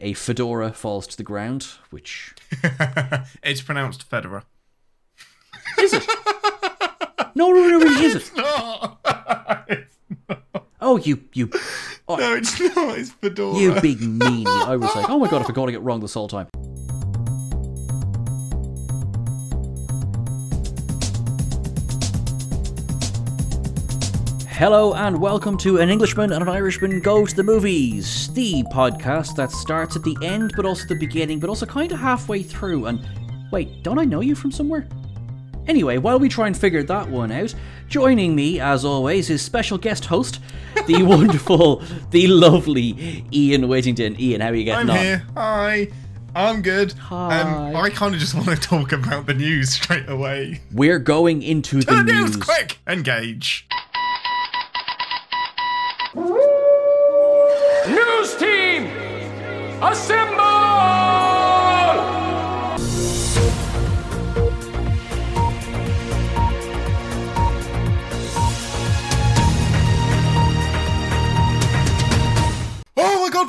a fedora falls to the ground, which it's pronounced Federer. is it? No, no, no, really, is it? No, it's Oh, you, you, oh. no, it's not. It's Fedora. you big meanie! I was like, oh my god, I got it wrong this whole time. Hello and welcome to An Englishman and an Irishman Go to the Movies, the podcast that starts at the end but also the beginning, but also kind of halfway through. And wait, don't I know you from somewhere? Anyway, while we try and figure that one out, joining me, as always, is special guest host, the wonderful, the lovely Ian Whittington. Ian, how are you getting I'm on? here. Hi. I'm good. Hi. Um, I kind of just want to talk about the news straight away. We're going into the The news, news. quick! Engage.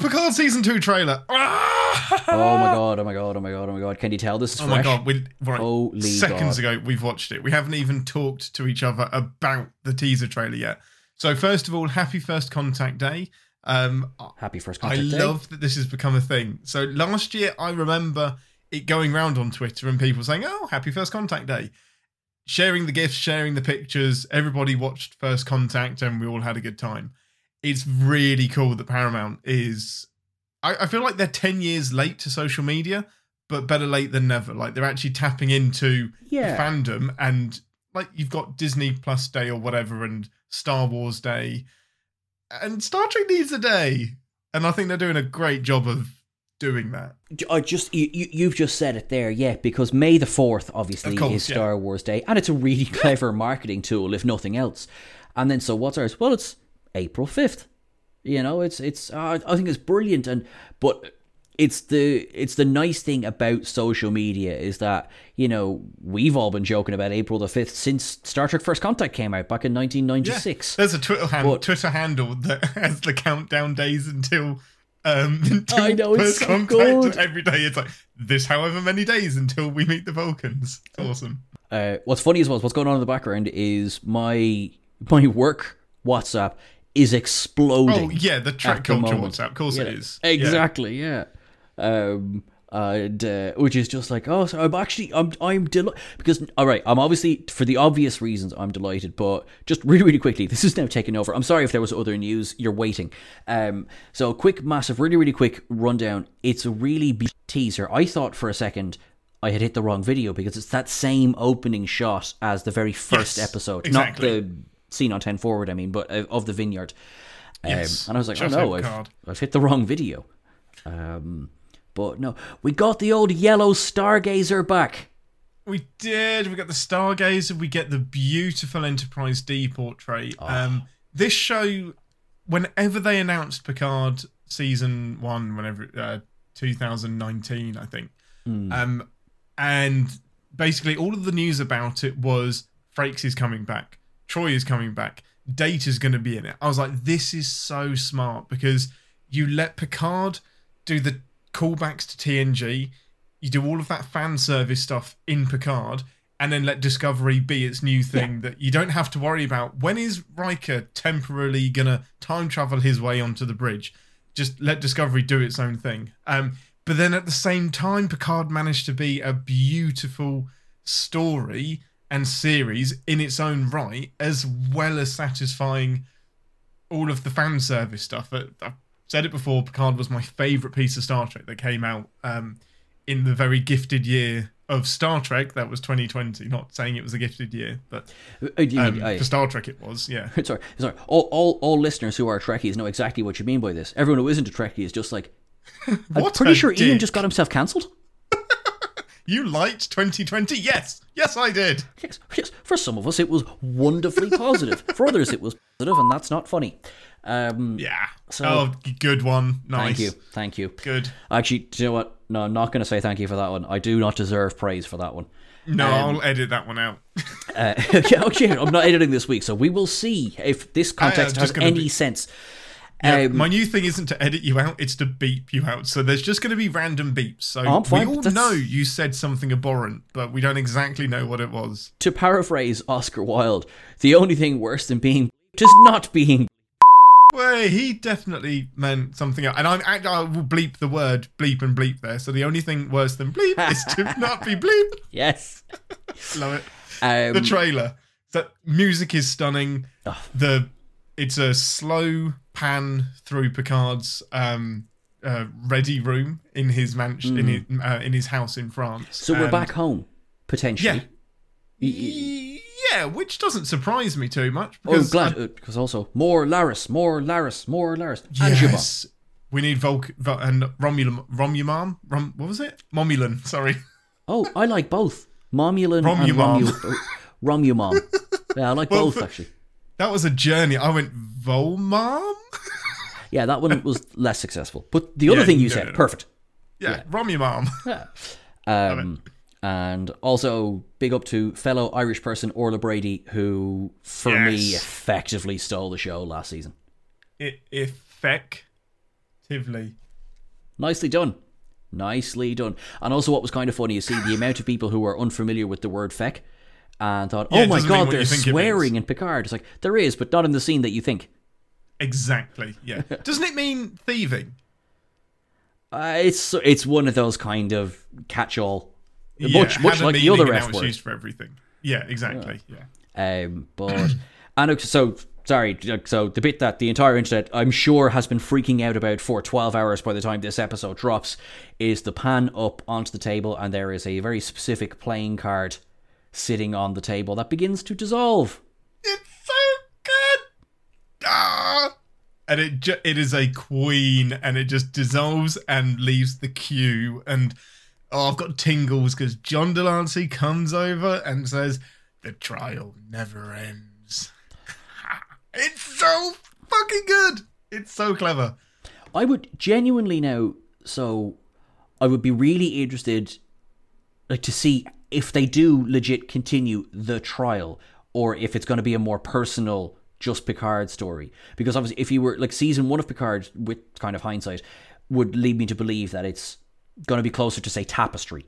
Picard season two trailer. Ah! Oh my god! Oh my god! Oh my god! Oh my god! Can you tell this is Oh fresh? my god, we right Holy seconds God. ago we've watched it. We haven't even talked to each other about the teaser trailer yet. So first of all, happy first contact day. Um, Happy first I day. love that this has become a thing. So last year, I remember it going round on Twitter and people saying, "Oh, happy first contact day," sharing the gifts, sharing the pictures. Everybody watched First Contact, and we all had a good time. It's really cool that Paramount is. I, I feel like they're ten years late to social media, but better late than never. Like they're actually tapping into Yeah. the fandom, and like you've got Disney Plus Day or whatever, and Star Wars Day, and Star Trek needs a day, and I think they're doing a great job of doing that. I just you, you you've just said it there, yeah. Because May the fourth, obviously, course, is yeah. Star Wars Day, and it's a really clever marketing tool, if nothing else. And then so what's ours? Well, it's April fifth. You know, it's it's uh, I think it's brilliant, and but it's the it's the nice thing about social media is that you know we've all been joking about April the fifth since Star Trek First Contact came out back in nineteen ninety six. There's a Twitter, hand, But- Twitter handle that has the countdown days until. Um, until I know, it's so contact. good. Every day it's like this, however many days until we meet the Vulcans. It's awesome. Uh, what's funny as well, is what's going on in the background is my my work WhatsApp is exploding. Oh yeah, the Trek culture moment. WhatsApp. Of course You it is. Yeah. Exactly, yeah. Um, and uh, which is just like, oh, so I'm actually, I'm, I'm delighted because, all right, I'm obviously for the obvious reasons I'm delighted, but just really, really quickly, this is now taking over. I'm sorry if there was other news. You're waiting. Um, so quick, massive, really, really quick rundown. It's a really big teaser. I thought for a second. I had hit the wrong video because it's that same opening shot as the very first Yes, episode, exactly. not the scene on ten forward. I mean, but uh, of the vineyard. Um, Yes. and I was like, oh no, I've. I've hit the wrong video. Um, but no, we got the old yellow stargazer back. We did. We got the Stargazer. We get the beautiful Enterprise D portrait. Ah. Um, this show, whenever they announced Picard season one, whenever uh, 2019, I think, Hmm. um, and basically all of the news about it was Frakes is coming back, Troi is coming back, Data's going to be in it. I was like, this is so smart because you let Picard do the callbacks to TNG, you do all of that fan service stuff in Picard, and then let Discovery be its new thing that you don't have to worry about. When is Riker temporarily gonna time travel his way onto the bridge? Just let Discovery do its own thing. Um, but then at the same time, Picard managed to be a beautiful story and series in its own right, as well as satisfying all of the fan service stuff. I've said it before. Picard was my favourite piece of Star Trek that came out um, in the very gifted year of Star Trek. That was 2020. Not saying it was a gifted year, but Uh, um, mean- I- for Star Trek it was. Yeah. sorry, sorry. All, all, all listeners who are Trekkies know exactly what you mean by this. Everyone who isn't a Trekkie is just like, I'm pretty sure Ian just got himself cancelled. You liked 2020? Yes, yes, I did. Yes, yes. For some of us, it was wonderfully positive. For others, it was positive, and that's not funny. Um, Yeah. So- oh, good one. Nice. Thank you, thank you. Good. Actually, do you know what? No, I'm not going to say thank you for that one. I do not deserve praise for that one. No, Um, I'll edit that one out. Uh, yeah, okay, I'm not editing this week, so we will see if this context just has any be- sense. Yeah, Um, my new thing isn't to edit you out; it's to beep you out. So there's just going to be random beeps. So we all that's- know you said something abhorrent, but we don't exactly know what it was. to paraphrase Oscar Wilde, the only thing worse than being is not being. Well, he definitely meant something else. And I'm, I, I will bleep the word bleep and bleep there. So the only thing worse than bleep is to not be bleep. Yes. Love it. Um, The trailer. The music is stunning. The it's a slow pan through Picard's um, uh, ready room in his mansion in his uh, in his house in France. Mm. so we're back home, potentially. Yeah. Yeah, which doesn't surprise me too much. Oh, glad, uh, because also more Laris, more Laris, more Laris. And Jabba. We need Volk Vol- and Romulan. Romulan? Rom, what was it? Momulan. Sorry. Oh, I like both. Momulan and Romumam. Romu- uh. Yeah, I like Well, both, for- actually. That was a journey. I went Volmam. Yeah, that one was less successful. But the other Yeah, thing you no, said, no, no. perfect. Yeah, Romumam. Um, and also big up to fellow Irish person Orla Brady, who for me effectively stole the show last season. it effectively. Nicely done. Nicely done. And also, what was kind of funny is see the amount of people who were unfamiliar with the word feck and thought, Yeah, oh my god, you there's swearing in Picard. It's like, there is, but not in the scene that you think. Exactly. Yeah. Doesn't it mean thieving? Uh, it's it's one of those kind of catch-all, Yeah, much much like the other F word. used for everything. Yeah, exactly. Yeah. Um, but and so sorry, so the bit that the entire internet I'm sure has been freaking out about for 12 hours by the time this episode drops is the pan up onto the table and there is a very specific playing card sitting on the table that begins to dissolve. It's so good. Ah! And it ju- it is a queen, and it just dissolves and leaves the queue. And oh, I've got tingles because John de Lancie comes over and says, "The trial never ends." it's so fucking good. It's so clever. I would genuinely now so I would be really interested like to see if they do legit continue the trial or if it's going to be a more personal just Picard story because obviously if you were like season 1 of Picard with kind of hindsight would lead me to believe that it's going to be closer to say tapestry.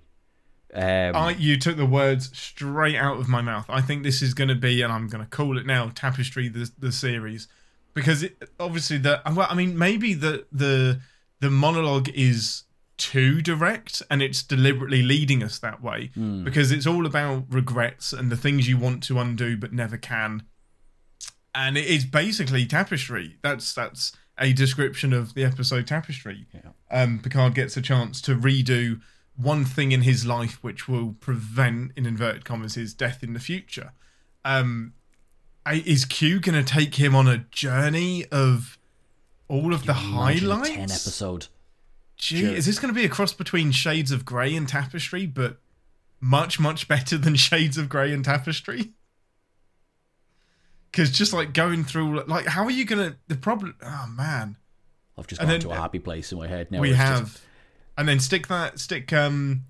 Um, I, you took the words straight out of my mouth. I think this is going to be, and I'm going to call it now, Tapestry the the series, because it, obviously the well, I mean maybe the the the monologue is too direct, and it's deliberately leading us that way. Because it's all about regrets and the things you want to undo but never can, and it is basically Tapestry. That's that's a description of the episode Tapestry. Um, Picard gets a chance to redo one thing in his life which will prevent, in inverted commas, his death in the future. Um, is Q going to take him on a journey of all of the highlights? 10 episode Gee, is this going to be a cross between Shades of Grey and Tapestry, but much, much better than Shades of Grey and Tapestry? Because just like going through, like, how are you going to? The problem, oh man, I've just And gone then, to a happy place in my head now we it's just- have, and then stick that, stick um,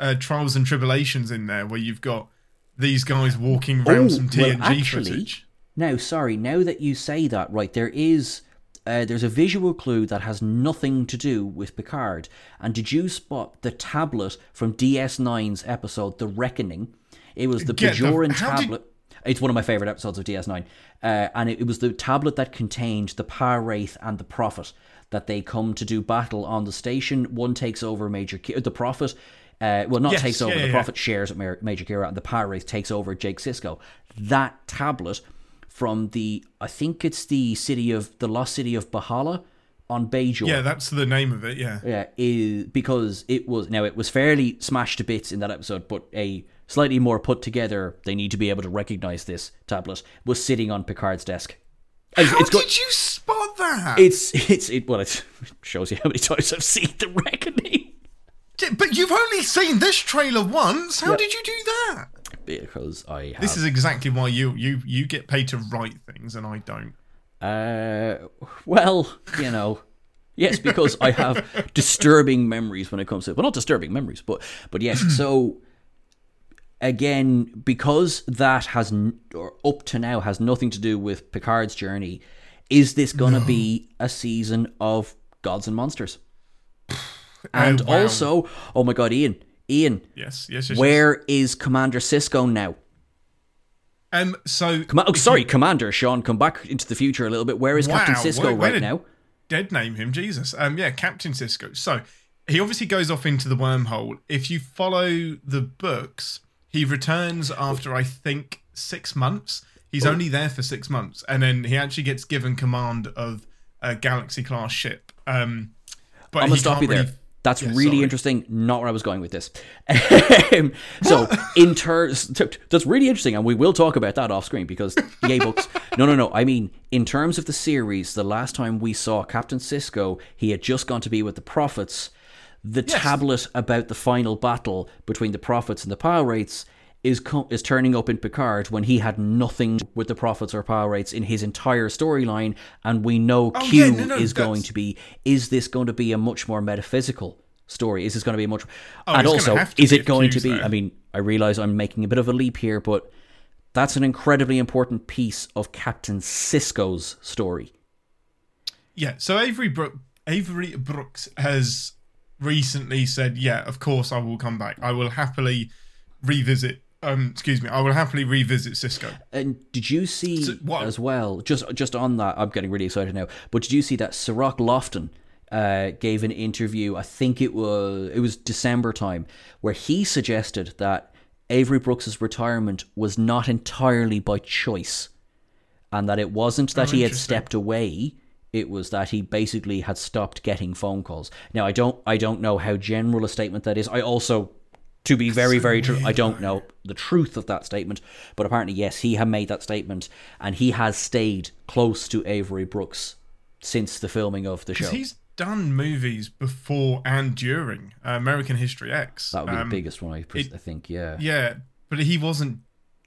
uh, Trials and Tribble-ations in there, where you've got these guys walking around Oh, some well, TNG actually- footage. Now, sorry, now that you say that, right, there is uh, there's a visual clue that has nothing to do with Picard. And did you spot the tablet from DS9's episode The Reckoning? It was the Get the- Bajoran did- tablet. It's one of my favorite episodes of DS9, uh, and it, it was the tablet that contained the Pah-wraith and the Prophet that they come to do battle on the station. One takes over Major Ki- the Prophet. Uh, well, not Yes, takes over. yeah, the yeah, Prophet shares with Major Kira, and the Pah-wraith takes over Jake Sisko. That tablet from the, I think it's the city of the lost city of B'hala on Bajor. Yeah, that's the name of it. Yeah. Yeah, is because it was now it was fairly smashed to bits in that episode, but a slightly more put together. They need to be able to recognize this tablet was sitting on Picard's desk. And How it's go- did you spot that? it's it's it well it shows you how many times I've seen the reckoning but you've only seen this trailer once. How Yeah. did you do that? because I have This is exactly why you you you get paid to write things and I don't. Uh, well, you know, yes, because I have disturbing memories when it comes to well, not disturbing memories, but but yes. so again, because that has n- or up to now has nothing to do with Picard's journey. Is this going to be a season of Gods and Monsters? And wow. also, oh my God, Ian, Ian, Yes, yes, yes. where is Commander Sisko now? Um. So. Com- oh, sorry, Commander Sean, come back into the future a little bit. Where is Captain Sisko where- where right now? dead name him jesus um yeah captain sisko so he obviously goes off into the wormhole if you follow the books he returns after i think six months he's only there for six months and then he actually gets given command of a galaxy class ship um but I'm gonna stop you there. That's Yeah, really sorry. interesting. Not where I was going with this. So, in terms, that's really interesting, and we will talk about that off screen because yay books. No, no, no. I mean, in terms of the series, the last time we saw Captain Sisko, he had just gone to be with the Prophets. The tablet about the final battle between the Prophets and the Pah-wraiths is co- is turning up in Picard when he had nothing with the Prophets or Pah-wraiths in his entire storyline, and we know Oh, Q yeah, no, no, is going to be. Is this going to be a much more metaphysical story? Is this going to be a much? Oh, and also, is it going to be? I mean, I realize I'm making a bit of a leap here, but that's an incredibly important piece of Captain Sisko's story. Yeah, so Avery Brook Avery Brooks has recently said, "Yeah, of course I will come back. I will happily revisit. Um, excuse me, I will happily revisit Sisko." And did you see So, as well? Just just on that, I'm getting really excited now. But did you see that Cirroc Lofton uh, gave an interview? I think it was it was December time, where he suggested that Avery Brooks's retirement was not entirely by choice, and that it wasn't that Oh, he had stepped away. It was that he basically had stopped getting phone calls. Now I don't I don't know how general a statement that is. I also to be very, very true. I don't know the truth of that statement, but apparently, yes, he had made that statement, and he has stayed close to Avery Brooks since the filming of the show. He's done movies before and during uh, American History X. That would be Um, the biggest one, I, I think. Yeah. Yeah, but he wasn't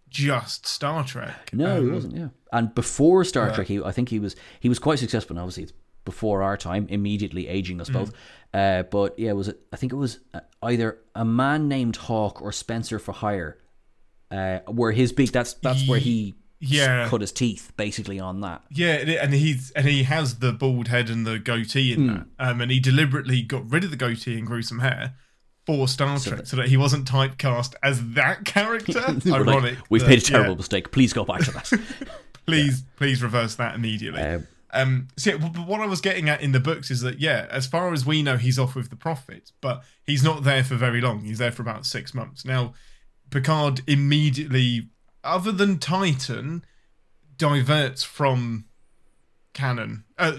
just Star Trek. No, he Um, wasn't. Yeah, and before Star Trek, he I think he was he was quite successful. And obviously, it's before our time, immediately aging Mm. us both. Uh, but yeah, was it? I think it was uh, either a man named Hawk or Spencer for Hire. Uh, where his big that's that's where he Yeah. cut his teeth basically on that. Yeah, and- and he's and he has the bald head and the goatee in Hmm. that. Um, and he deliberately got rid of the goatee and grew some hair for Star Trek so that he wasn't typecast as that character. We're like, Ironic. We've that- made a terrible yeah, mistake. Please go back to that. please, please reverse that immediately. Um, Um, so yeah, what I was getting at in the books is that yeah, as far as we know, he's off with the Prophet, but he's not there for very long. He's there for about six months now. Picard immediately, other than Titan, diverts from canon. Uh,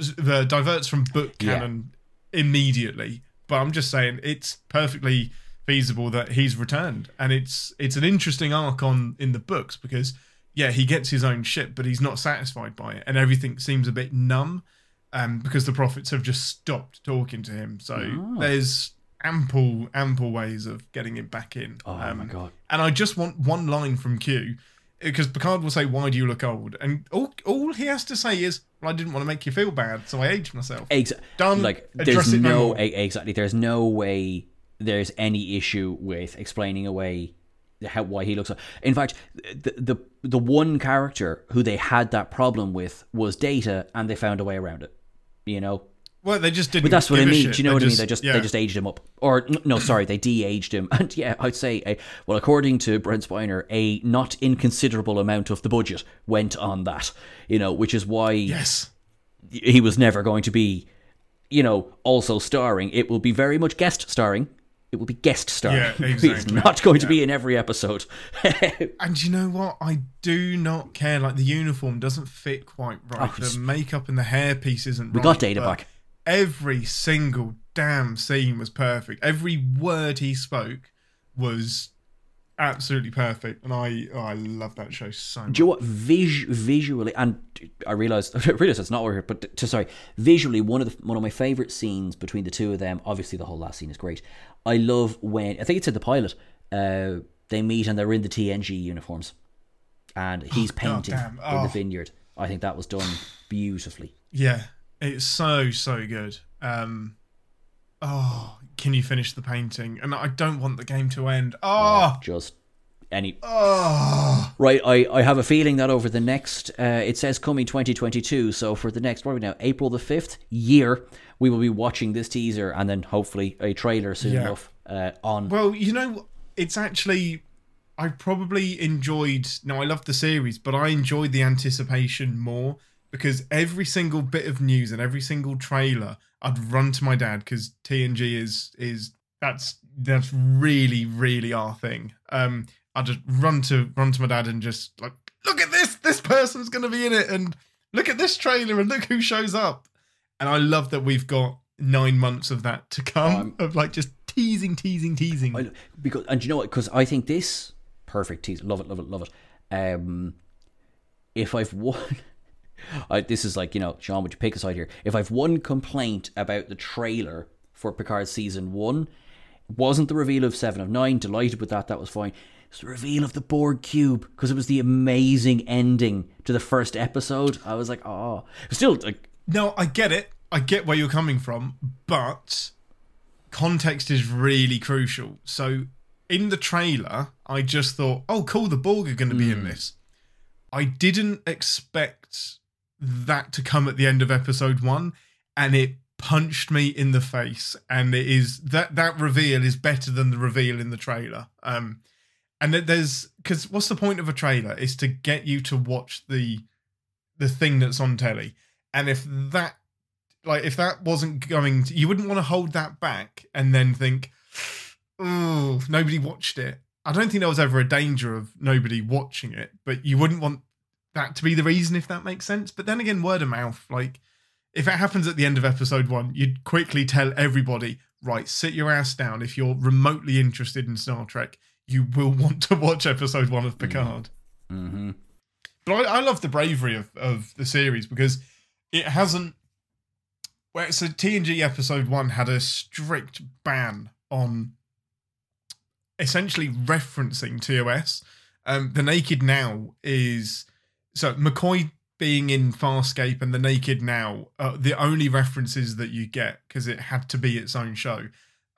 diverts from book Yeah. canon immediately. But I'm just saying it's perfectly feasible that he's returned, and it's it's an interesting arc on in the books because yeah, he gets his own ship, but he's not satisfied by it, and everything seems a bit numb, um, because the prophets have just stopped talking to him. So Oh. there's ample ample ways of getting him back in. Oh Um, my god. and I just want one line from Q, because Picard will say, "Why do you look old?" And all all he has to say is, "Well, I didn't want to make you feel bad, so I aged myself." Exa- Done. Like there's no no exactly. There's no way there's any issue with explaining away how why he looks. In fact, the the the one character who they had that problem with was Data, and they found a way around it. You know, Well, they just didn't. But that's what I a mean. Do you know what I mean? They just- just yeah. they just aged him up, or no, sorry, they de-aged him. And yeah, I'd say, uh, well, according to Brent Spiner, a not inconsiderable amount of the budget went on that. You know, which is why yes. he was never going to be, you know, also starring. It will be very much guest starring. It will be guest starring. Yeah, He's not going to be in every episode. And you know what? I do not care. Like the uniform doesn't fit quite right. Oh, the makeup and the hairpiece isn't. We right, got Data but back. Every single damn scene was perfect. Every word he spoke was absolutely perfect, and I oh, I love that show so much. Do you know what? Vis- visually, and I realized I realize it's not over here, but to, sorry, visually, one of the one of my favorite scenes between the two of them. Obviously, the whole last scene is great. I love when I think it's in the pilot. Uh, they meet and they're in the TNG uniforms, and he's painting damn. in the Oh. vineyard. I think that was done beautifully. Yeah, it's so so good. Um, oh, can you finish the painting? And I don't want the game to end. Oh, Just any Oh, right. I, I have a feeling that over the next uh, it says coming 2022. So for the next what are we now April the fifth year, we will be watching this teaser and then hopefully a trailer soon Yeah. enough uh, on. well, you know, it's actually. I probably enjoyed. No, I love the series, but I enjoyed the anticipation more because every single bit of news and every single trailer, I'd run to my dad because TNG is is that's that's really really our thing. Um, I'd just run to run to my dad and just like, look at this. This person's going to be in it, and look at this trailer, and look who shows up. And I love that we've got nine months of that to come Um, of like just teasing, teasing, teasing. I, because and you know what? Because I think this perfect tease. Love it, love it, love it. Um, if I've one, I, this is like you know, Sean, would you pick a side here? If I've one complaint about the trailer for Picard season one, wasn't the reveal of Seven of Nine. Delighted with that. That was fine. It's the reveal of the Borg cube because it was the amazing ending to the first episode. I was like, oh, still like No, I get it. I get where you're coming from, but context is really crucial. So in the trailer, I just thought, oh, cool, the Borg are going to be in hmm. this. I didn't expect that to come at the end of episode one, and it punched me in the face. And it is that that reveal is better than the reveal in the trailer. Um, and that there's because what's the point of a trailer is to get you to watch the the thing that's on telly and if that like if that wasn't going to, you wouldn't want to hold that back and then think oh nobody watched it i don't think there was ever a danger of nobody watching it but you wouldn't want that to be the reason if that makes sense but then again word of mouth like if it happens at the end of episode one you'd quickly tell everybody right sit your ass down if you're remotely interested in star trek you will want to watch episode one of picard mhm. but I, I love the bravery of, of the series because it hasn't. Well, so TNG episode one had a strict ban on essentially referencing TOS. Um, the Naked Now is so McCoy being in Farscape and the Naked Now are the only references that you get because it had to be its own show.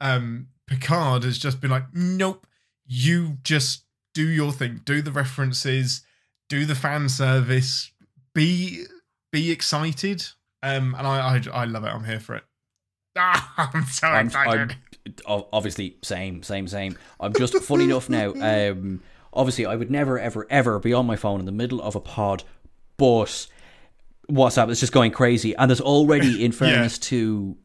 Um, Picard has just been like, nope, you just do your thing, do the references, do the fan service, be be excited. Um, and I, I I love it. I'm here for it. Ah, I'm so I'm, excited. I'm obviously same, same, same. I'm just funny enough now. Um, obviously, I would never, ever, ever be on my phone in the middle of a pod, but WhatsApp is just going crazy, and there's already, in fairness to,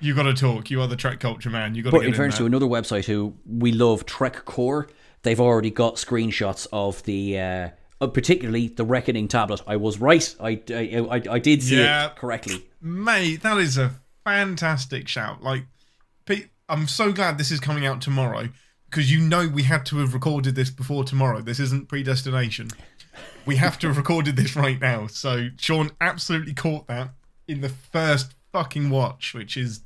you got to talk. You are the Trek culture man. You got to but in in fairness to another website who we love, Trek Core. They've already got screenshots of the. Uh, uh, particularly the reckoning tablet. I was right. I, I, I, I did see Yeah. it correctly. Mate, that is a fantastic shout. Like, Pete, I'm so glad this is coming out tomorrow because you know we had to have recorded this before tomorrow. This isn't predestination. We have to have recorded this right now. So Sean absolutely caught that in the first fucking watch, which is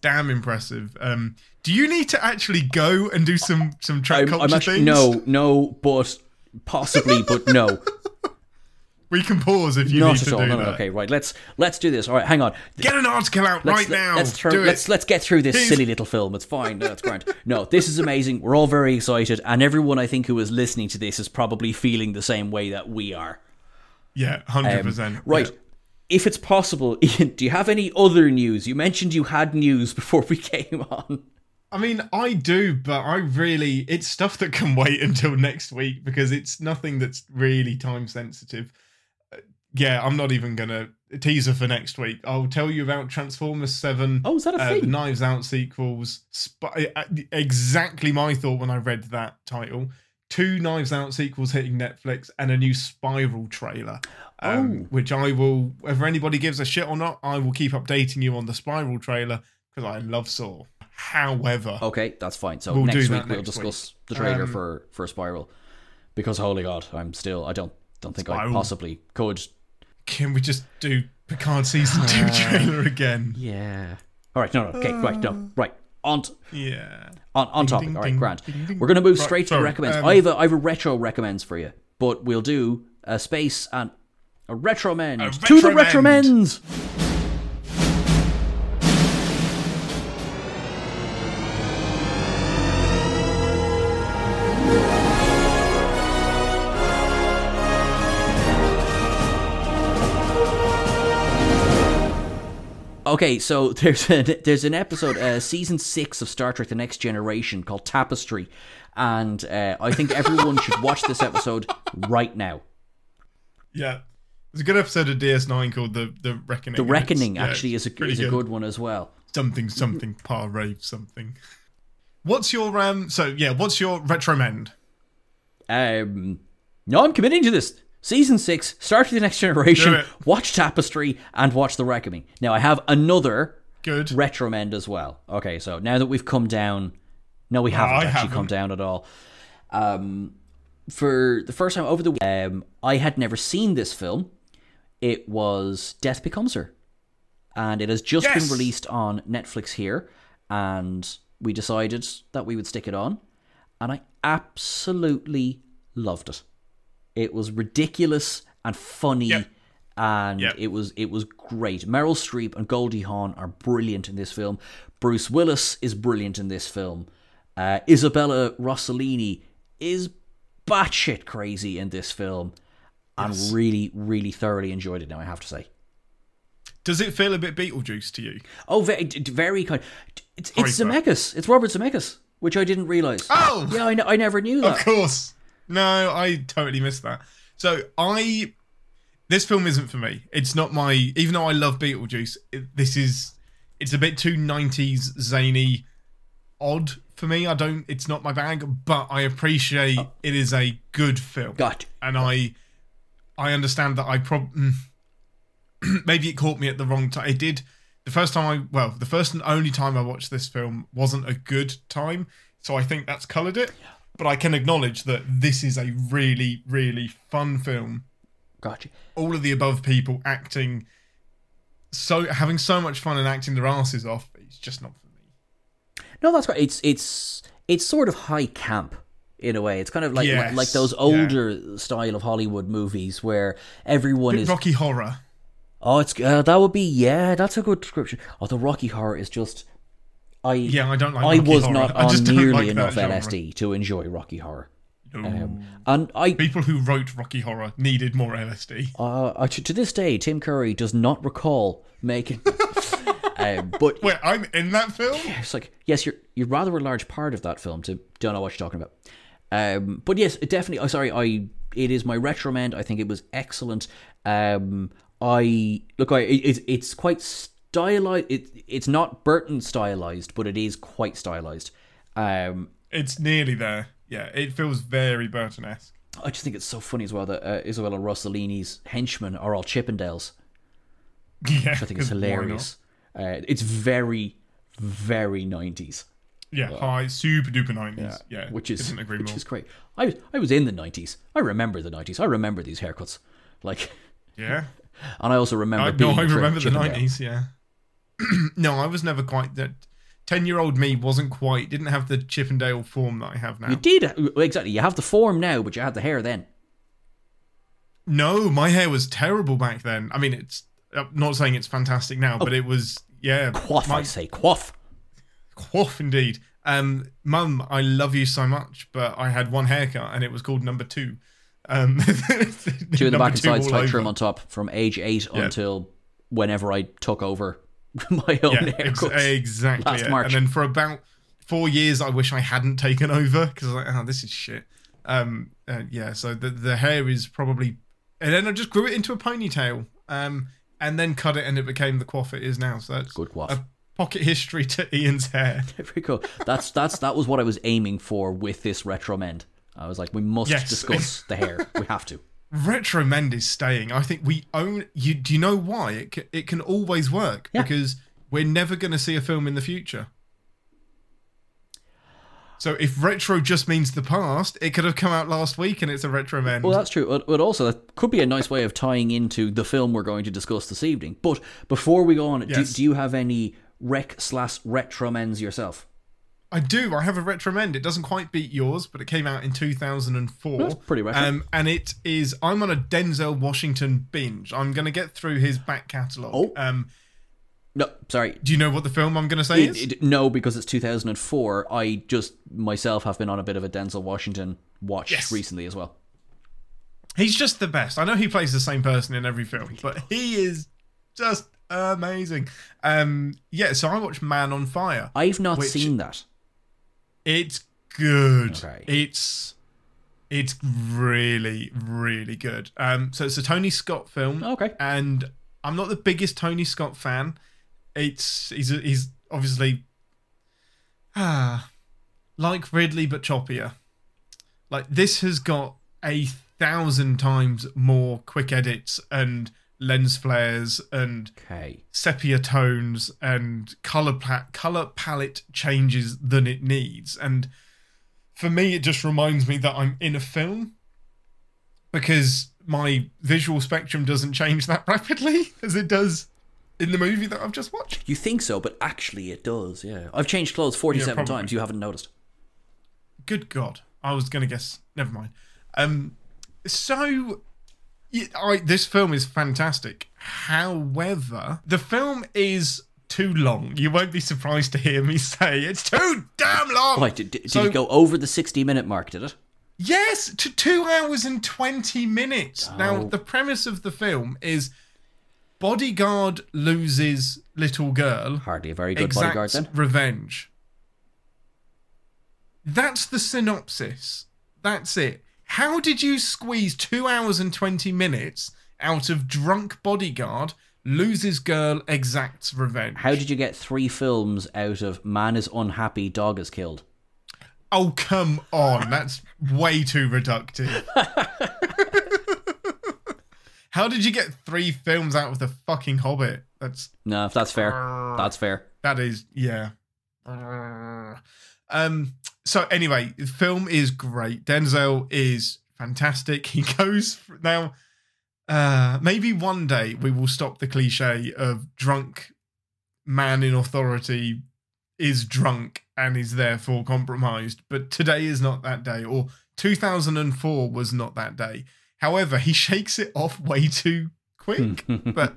damn impressive. Um, do you need to actually go and do some some Trek I'm, culture I'm actually things? no, no, but possibly, but no. We can pause if you Not need to all. do No, that. okay, right. Let's let's do this. All right, hang on. Get an article out Let's, right now. Let's do it. let's let's get through this Here's- silly little film. It's fine. No, That's grand. No, this is amazing. We're all very excited, and everyone I think who is listening to this is probably feeling the same way that we are. yeah, hundred um, percent. Right. If it's possible, Ian, do you have any other news? You mentioned you had news before we came on. I mean, I do, but I really it's stuff that can wait until next week because it's nothing that's really time sensitive. Uh, Yeah, I'm not even gonna teaser for next week. I'll tell you about Transformers Seven. Oh, is that a uh, thing? Knives Out sequels. Sp- uh, exactly my thought when I read that title. Two Knives Out sequels hitting Netflix and a new Spiral trailer. Um, Oh. Which I will, whether anybody gives a shit or not, I will keep updating you on the Spiral trailer because I love Saw. However, Okay, that's fine. So We'll next week we'll next discuss week. the trailer Um, for for Spiral, because holy god, I'm still I don't don't think I possibly could. Can we just do Picard season two Uh, trailer again? Yeah. All right. No. No. Okay. Right. No. Right. On. T- Yeah. on, on topic. ding, All right, ding, Grant. ding. We're going to move Right, straight to sorry, recommends. um, I have a I have a retro recommends for you, but we'll do a space and a retro mend to the retro okay, so there's a, there's an episode, uh, season six of Star Trek: The Next Generation called Tapestry, and uh, I think everyone should watch this episode right now. Yeah. There's a good episode of DS9 called The The Reckoning. The Reckoning actually is a is a good one as well. something something Pah-wraith something. What's your um? So yeah, what's your retromend? Um, no, I'm committing to this. Season six, Star Trek: The Next Generation. Watch Tapestry and watch The Reckoning. Now I have another Good. retromend as well. Okay, so now that we've come down, no, we haven't I actually come haven't. down at all. Um, for the first time over the week, um, I had never seen this film. It was Death Becomes Her, and it has just Yes! been released on Netflix here, and we decided that we would stick it on, and I absolutely loved it. It was ridiculous and funny, Yep. and Yep. it was it was great. Meryl Streep and Goldie Hawn are brilliant in this film. Bruce Willis is brilliant in this film. Uh, Isabella Rossellini is batshit crazy in this film, and really, really thoroughly enjoyed it. Now I have to say. Does it feel a bit Beetlejuice to you? Oh, very, very kind. It's it's. Zemeckis. It's Robert Zemeckis, which I didn't realize. Oh! yeah, I never knew that. Of course. No, I totally missed that. So I, this film isn't for me. It's not my. Even though I love Beetlejuice, it, this is. It's a bit too '90s zany, odd for me. I don't. It's not my bag, but I appreciate it is a good film. Got and I I understand that I probably mm, maybe it caught me at the wrong time. It did the first time I well, the first and only time I watched this film wasn't a good time, so I think that's coloured it. But I can acknowledge that this is a really, really fun film. Gotcha. All of the above people acting so having so much fun and acting their asses off. It's just not for me. No, that's right. It's it's it's sort of high camp in a way. It's kind of like Yes, like those yeah. older style of Hollywood movies where everyone is. Rocky Horror. Oh, it's uh, that would be yeah. That's a good description. Oh, the Rocky Horror is just. I Yeah, I don't like I Rocky was Horror. not I on nearly like enough genre. LSD to enjoy Rocky Horror, No. um, and I People who wrote Rocky Horror needed more LSD. uh, to, to this day Tim Curry does not recall making. um, but Wait, I'm in that film? it's like yes, you're you're rather a large part of that film to don't know what you're talking about. Um, but yes, definitely. Oh, sorry, I it is my retromend. I think it was excellent. Um, I look, I it, it's it's quite stylized. It it's not Burton stylized, but it is quite stylized. Um, It's nearly there. Yeah, it feels very Burton-esque. I just think it's so funny as well that uh, Isabella Rossellini's henchmen are all Chippendales. Yeah, which I think it's hilarious. Uh, it's very, very nineties. Yeah, high, super duper nineties. Yeah, which is which more. is great. I was I was in the nineties. I remember the nineties. I remember these haircuts. Like, Yeah, and I also remember. I, no, I remember the nineties. Yeah, no, I was never quite that. Ten-year-old me wasn't quite didn't have the Chippendale form that I have now. You did exactly. You have the form now, but you had the hair then. No, my hair was terrible back then. I mean, it's I'm not saying it's fantastic now, but it was yeah. Quaff, my- I say, quaff. Quaff indeed. Um, Mum, I love you so much, but I had one haircut and it was called number two. Um, Two in the back and sides, tight trim on top, from age eight Yeah. until whenever I took over my own Yeah, ex- haircuts. exactly. Last. March. And then for about four years, I wish I hadn't taken over because I was like, oh, this is shit. Um, uh, yeah, so the the hair is probably, and then I just grew it into a ponytail. Um, and then cut it, and it became the quaff it is now. So that's Good quaff. Pocket history to Ian's hair. Very cool. That's that's that was what I was aiming for with this retro mend. I was like, we must Yes. discuss the hair. We have to. Retro Mend is staying. I think we own. You do you know why it can, it can always work Yeah. because we're never going to see a film in the future. So if retro just means the past, it could have come out last week and it's a retro mend. Well, that's true. But- also, that could be a nice way of tying into the film we're going to discuss this evening. But before we go on, Yes. do, do you have any rec slash retromends yourself? I do. I have a retro mend. It doesn't quite beat yours, but it came out in 2004. That's pretty retro. Um, and it is. I'm on a Denzel Washington binge. I'm going to get through his back catalogue. Oh. Um, No, sorry. do you know what the film I'm going to say It- is? it- no, because it's 2004. I just myself have been on a bit of a Denzel Washington watch Yes. recently as well. He's just the best. I know he plays the same person in every film, but he is just amazing. Um, yeah, so I watched Man on Fire. I've not Which- seen that. It's good. Okay. It's it's really really good. Um, so it's a Tony Scott film. Okay. And I'm not the biggest Tony Scott fan. It's he's he's obviously ah like Ridley but choppier. Like this has got a thousand times more quick edits and lens flares and Okay. sepia tones and color pla- color palette changes than it needs and for me it just reminds me that I'm in a film because my visual spectrum doesn't change that rapidly as it does in the movie that I've just watched You think so, but actually it does, yeah. I've changed clothes 47 probably. times. You haven't noticed. good god I was going to guess never mind um so yeah, I, this film is fantastic however the film is too long you won't be surprised to hear me say it's too damn long Right, did, did So- it go over the 60 minute mark, did it? Yes, to two hours and 20 minutes. Now, Oh. the premise of the film is bodyguard loses little girl, Hardly a very good bodyguard then. revenge. That's the synopsis. That's it. How did you squeeze two hours and 20 minutes out of drunk bodyguard, loses girl, exacts revenge? How did you get three films out of man is unhappy, dog is killed? Oh, come on. That's way too reductive. How did you get three films out of the fucking Hobbit? That's No, that's fair. That's fair. that is yeah. Um. So anyway, the film is great. Denzel is fantastic. He goes now. Uh, maybe one day we will stop the cliche of drunk man in authority is drunk and is therefore compromised. But today is not that day, or 2004 was not that day. However, he shakes it off way too quick. but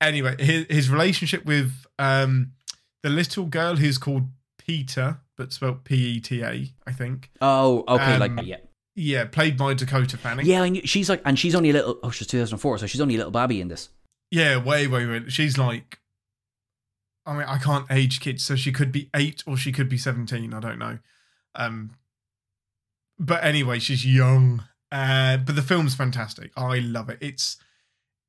anyway, his, his relationship with um, the little girl who's called Peter, but spelled P E T A, I think. Oh, okay, Um, like yeah. Yeah, played by Dakota Fanning. Yeah, and she's like, and she's only a little. Oh, she's 2004, so she's only a little babby in this. Yeah, way, way, way. She's like, I mean, I can't age kids, so she could be eight or she could be seventeen. I don't know. Um, but anyway, she's young. Uh, but the film's fantastic. I love it. It's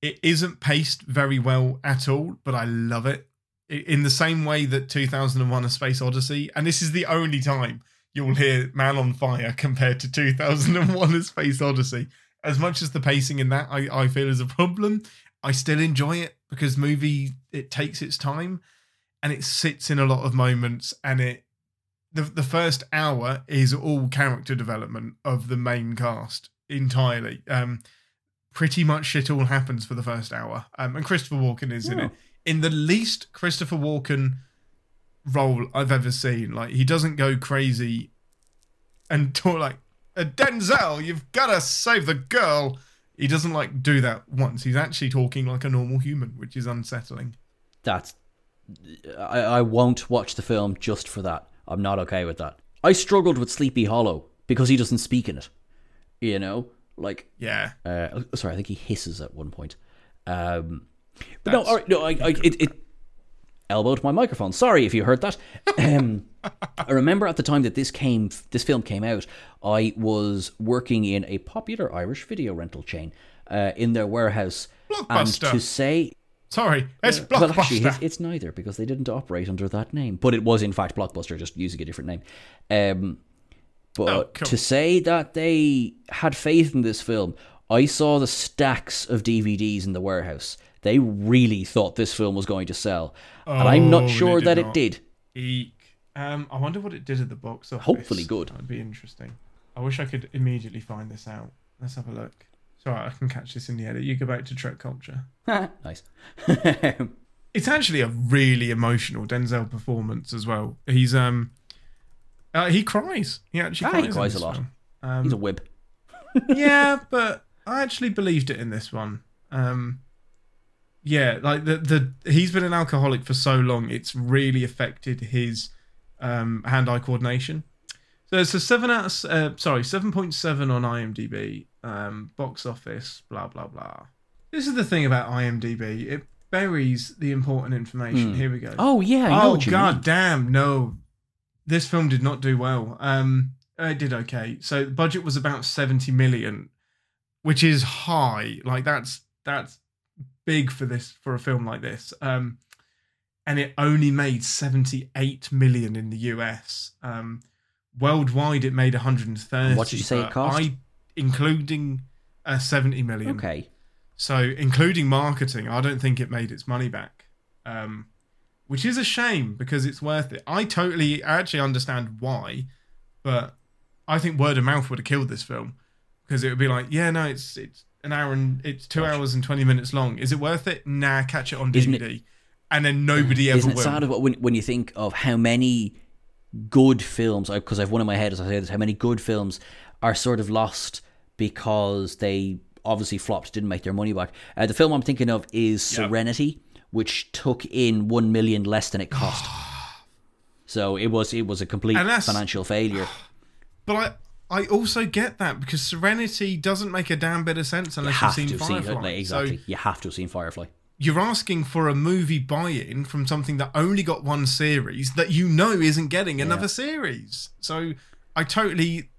it isn't paced very well at all, but I love it. In the same way that 2001: A Space Odyssey, and this is the only time you'll hear Man on Fire compared to 2001: A Space Odyssey. As much as the pacing in that I, I feel is a problem, I still enjoy it because movie it takes its time and it sits in a lot of moments and it the the first hour is all character development of the main cast entirely. Um pretty much shit all happens for the first hour. Um and Christopher Walken is in Oh. it. In the least Christopher Walken role I've ever seen. Like he doesn't go crazy and talk like "Uh, Denzel, you've got to save the girl. He doesn't like do that once. He's actually talking like a normal human, which is unsettling. That's. I, I won't watch the film just for that. I'm not okay with that. I struggled with Sleepy Hollow because he doesn't speak in it. You know, like Yeah. Uh, sorry, I think he hisses at one point. Um, but no, That's all right, no, I, I, it, it elbowed my microphone. Sorry if you heard that. Um, I remember at the time that this came, this film came out, I was working in a popular Irish video rental chain uh, in their warehouse, and Blockbuster. to say. Sorry, it's Well, Blockbuster. actually, it's, it's neither because they didn't operate under that name, but it was in fact Blockbuster, just using a different name. Um, but Oh, cool. to say that they had faith in this film, I saw the stacks of DVDs in the warehouse. They really thought this film was going to sell, and I'm Oh, not sure it did that it did. Eek. Um, I wonder what it did at the box office. Hopefully good. That'd be interesting. I wish I could immediately find this out. Let's have a look. It's alright, I can catch this in the edit. You go back to Trek Culture. nice. It's actually a really emotional Denzel performance as well. He's um, uh, he cries. He actually Ah, cries. he cries this a lot. Um, He's a whip. yeah, but I actually believed it in this one. Um, yeah, like the the he's been an alcoholic for so long, it's really affected his um, hand-eye coordination. So it's a seven out, of, uh, sorry, seven point seven on IMDb. Um, box office, blah blah blah. This is the thing about IMDb. It buries the important information. Here we go. Oh yeah, oh god mean. damn no this film did not do well um it did okay so the budget was about 70 million which is high like that's that's big for this for a film like this um and it only made 78 million in the us um worldwide it made 130 What did you say it cost? I, including uh, 70 million Okay. so, including marketing, I don't think it made its money back, um, which is a shame because it's worth it. I totally, I actually understand why, but I think word of mouth would have killed this film because it would be like, yeah, no, it's it's an hour and it's two Gosh. hours and twenty minutes long. Is it worth it? Nah, catch it on Isn't DVD, and then nobody ever Isn't it will. sad when when you think of how many good films? Because I've one in my head as I say this, how many good films are sort of lost because they obviously flopped, didn't make their money back. Uh, the film I'm thinking of is Yep. Serenity, which took in one million less than it cost. so it was it was a complete financial failure. But I. I also get that because Serenity doesn't make a damn bit of sense You unless have you've seen have seen Firefly. like, exactly. So you have to have seen Firefly. you're asking for a movie buy-in from something that only got one series that you know isn't getting another series. So I totally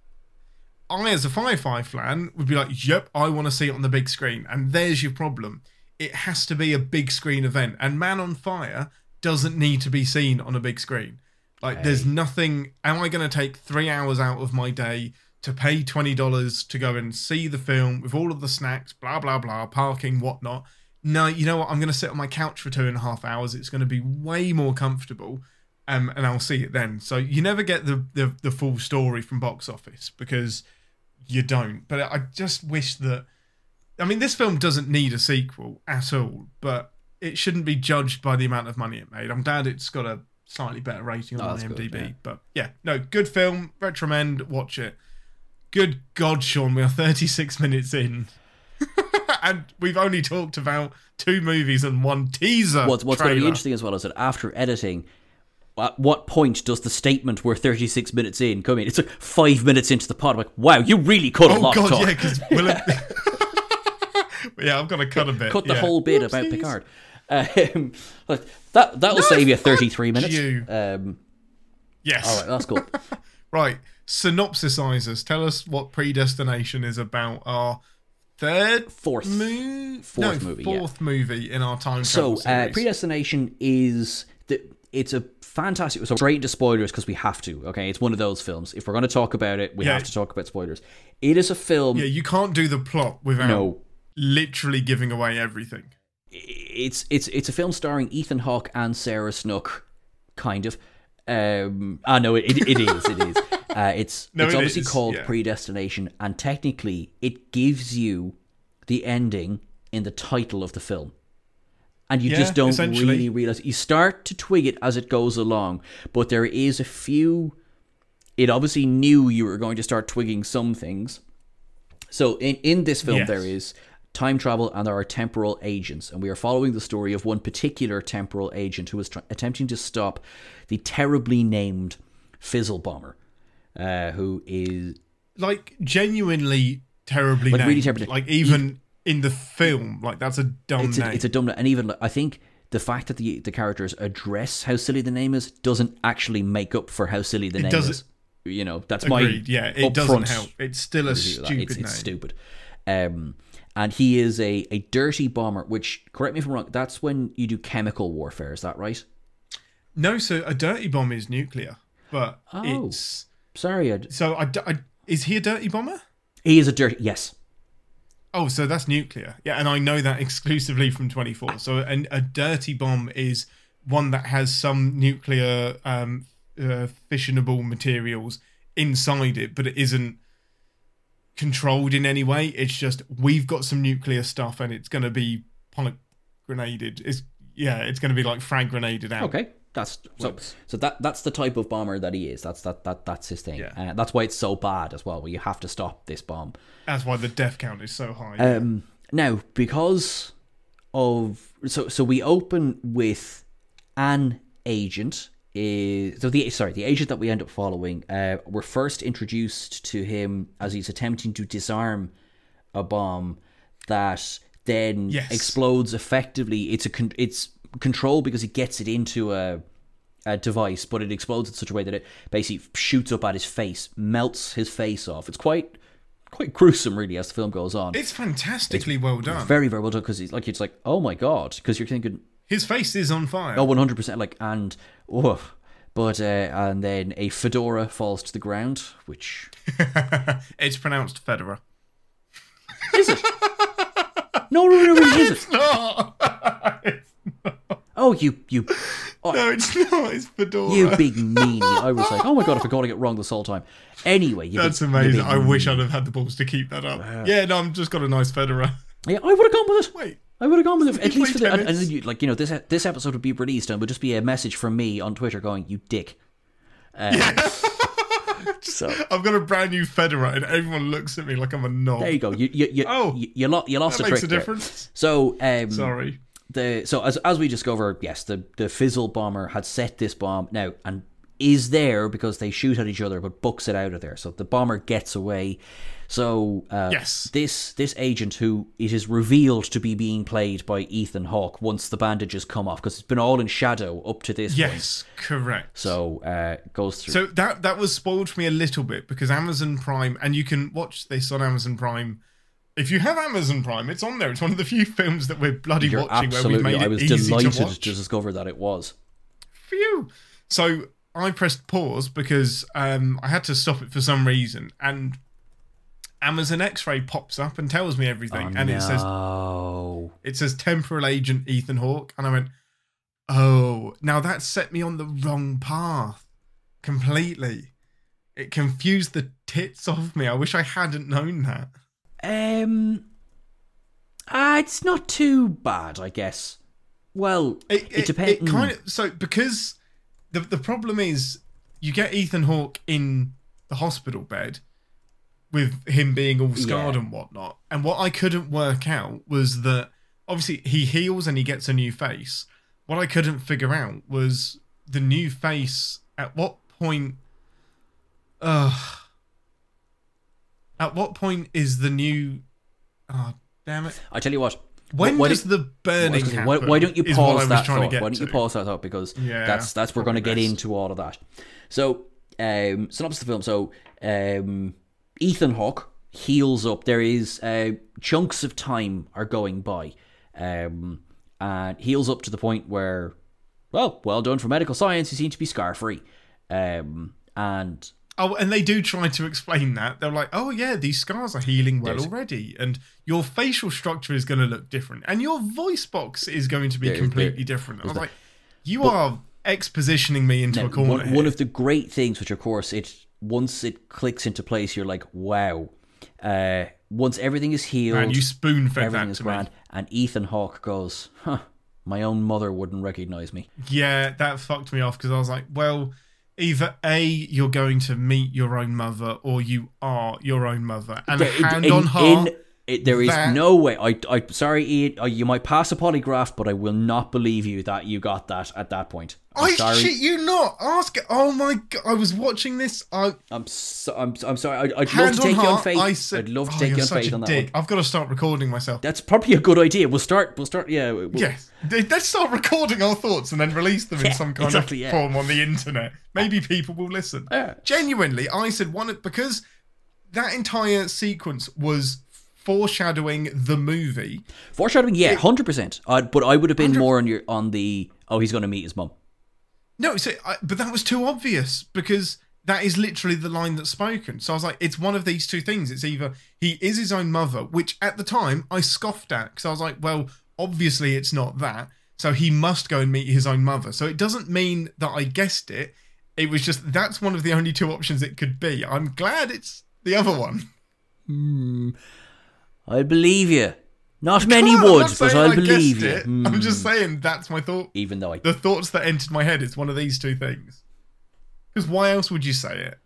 I as a Firefly fan would be like, "Yep, I want to see it on the big screen." And there's your problem. It has to be a big screen event. And Man on Fire doesn't need to be seen on a big screen. Like there's nothing am I going to take 3 hours out of my day to pay $20 to go and see the film with all of the snacks, blah blah blah, parking, whatnot? no, you know what? I'm going to sit on my couch for two and a half hours. It's going to be way more comfortable, um, and I'll see it then. So you never get the, the the full story from box office because you don't. But I just wish that. I mean, this film doesn't need a sequel at all, but it shouldn't be judged by the amount of money it made. I'm glad it's got a slightly better rating Oh, on that's good, IMDb. yeah. But yeah, no, good film. Recommend. Watch it. Good God, Sean, we are 36 minutes in. and we've only talked about two movies and one teaser. What's, what's going to be interesting as well is that after editing, at what point does the statement we're 36 minutes in come in? It's like five minutes into the pod. I'm like, wow, you really cut a Oh lot of God, yeah, because yeah, I've got to cut a bit. cut the yeah. whole bit about Whoopsies. Picard. Um, like, that that will save you 33 minutes. you. Um, Yes. all right, that's cool. Right. Synopsisize us. Tell us what Predestination is about. Our third Fourth. mo- Fourth no, movie, yeah. Fourth movie in our time So, uh. Predestination is the it's a fantastic. So straight into spoilers because we have to. Okay, it's one of those films. If we're going to talk about it, we Yeah. have to talk about spoilers. It is a film. yeah, you can't do the plot without no, literally giving away everything. It's it's it's a film starring Ethan Hawke and Sarah Snook, kind of. Um, I know it, it, it is. It is. Uh, it's No, it's it obviously is, called yeah. Predestination, and technically, it gives you the ending in the title of the film. And you Yeah, just don't really realize. You start to twig it as it goes along, but there is a few. It obviously knew you were going to start twigging some things. So in in this film Yes. there is time travel and there are temporal agents and we are following the story of one particular temporal agent who is tr- attempting to stop the terribly named Fizzle Bomber uh, who is Like genuinely terribly Like, really named. terribly- Like even in the film, like that's a dumb it's name. a, it's a dumb name. and even like, I think the fact that the the characters address how silly the name is doesn't actually make up for how silly the name doesn't- is you know that's Agreed. my Yeah, it doesn't help. It's still a review of that. stupid it's, name. it's stupid um and he is a, a dirty bomber which correct me if i'm wrong that's when you do chemical warfare is that right No, so a dirty bomb is nuclear, but Oh. it's sorry I, so I, I is he a dirty bomber? he is a dirty yes Oh, so that's nuclear. Yeah, and I know that exclusively from 24. So an, a dirty bomb is one that has some nuclear um, uh, fissionable materials inside it, but it isn't controlled in any way. It's just we've got some nuclear stuff and it's going to be pollen grenaded. It's yeah, it's going to be like frag grenaded out. okay that's so, so that that's the type of bomber that he is that's that, that that's his thing Yeah. uh, that's why it's so bad as well where you have to stop this bomb That's why the death count is so high. Um, now, because of so so we open with an agent. Is so the sorry the agent that we end up following. Uh, we're first introduced to him as he's attempting to disarm a bomb that then Yes. explodes effectively. It's a con- it's control because it gets it into a a device, but it explodes in such a way that it basically shoots up at his face, melts his face off. It's quite quite gruesome, really, as the film goes on. It's fantastically well done. very very well done because it's like it's like oh my god because you're thinking His face is on fire. oh 100 percent like and oh but uh, and then a fedora falls to the ground which it's pronounced Federer. is it no no no no it isn't No, oh you you oh, no, it's not. It's Fedora. you big meanie I was like oh my god if I got it wrong this whole time anyway you That's big, amazing. I wish I'd have had the balls to keep that up. Yeah, no, I've just got a nice Federer. yeah I would have gone with it Wait, I would have gone with it at least for the and, and then you, like you know this this episode would be released and it would just be a message from me on Twitter going you dick. Uh, so I've got a brand new Federer, and everyone looks at me like I'm a knob. there you go. You you you Oh, you, you, lo- you lost that a makes trick a there. So um, Sorry. the so as as we discover, yes, the the Fizzle bomber had set this bomb now and is there because they shoot at each other, but books it out of there. So the bomber gets away. So uh, Yes. this this agent who it is revealed to be being played by Ethan Hawke once the bandages come off because it's been all in shadow up to this point. Yes, correct. So uh, goes through. So that that was spoiled for me a little bit because Amazon Prime, and you can watch this on Amazon Prime. If you have Amazon Prime, it's on there. It's one of the few films that we're bloody You're watching where we've absolutely. made it I was easy delighted to to discover that it was. Phew. So I pressed pause because um, I had to stop it for some reason, and Amazon X-ray pops up and tells me everything, and it says Oh. it says temporal agent Ethan Hawke, and I went, oh, now that set me on the wrong path completely. It confused the tits off me. I wish I hadn't known that. Um, uh, it's not too bad, I guess. Well, it, It, it, depends. It kind of so because the the problem is you get Ethan Hawke in the hospital bed with him being all scarred Yeah. and whatnot, and what I couldn't work out was that obviously he heals and he gets a new face. What I couldn't figure out was the new face. At what point? Ugh. At what point is the new? Oh damn it! I tell you what. When why does the burning happen? why, why don't you is what I pause that thought? Why don't you pause that thought? Because Yeah, that's that's we're going to get best. into all of that. So, um, synopsis of the film. So, um, Ethan Hawke heals up. There is uh, chunks of time are going by, um, and heals up to the point where, well, well done for medical science. He seems to be scar free, um, and Oh, and they do try to explain that. They're like, "Oh yeah, these scars are healing well already, and your facial structure is going to look different, and your voice box is going to be There- completely different." I was like, "You are expositioning me into Now, a corner." one, one of the great things, which of course it once it clicks into place, you're like, wow. Uh, once everything is healed, and you spoon fed everything that is to grand, me. and Ethan Hawke goes, huh, my own mother wouldn't recognize me. Yeah, that fucked me off because I was like, "Well, either a you're going to meet your own mother, or you are your own mother." And There- hand in- on heart, in- it- there is that- no way. I, I, sorry, Ian. You might pass a polygraph, but I will not believe you that you got that at that point. I'm I sorry. shit you not. Ask. Oh my god! I was watching this. I I'm so, I'm, I'm sorry. I'd, I'd love hand to on take you on heart. faith. I said, I'd love to oh, take you you're on such faith a on that dick. one. I've got to start recording myself. That's probably a good idea. We'll start. We'll start. Yeah. we'll- Yes. Let's start recording our thoughts and then release them in some kind exactly, of yeah. form on the internet. Maybe people will listen. Yeah. Genuinely, I said one of- because that entire sequence was foreshadowing the movie. Foreshadowing, yeah, hundred percent. But I would have been more on your on the oh he's going to meet his mum. No, so I, but that was too obvious because that is literally the line that's spoken. So I was like, it's one of these two things. It's either he is his own mother, which at the time I scoffed at because I was like, well, obviously it's not that. So he must go and meet his own mother. So it doesn't mean that I guessed it. It was just that's one of the only two options it could be. I'm glad it's the other one. Hmm. I believe you. Not many on, I'm would, but I'll I believe you. it. Hmm. I'm just saying that's my thought. Even though I The thoughts that entered my head it's one of these two things. Because why else would you say it?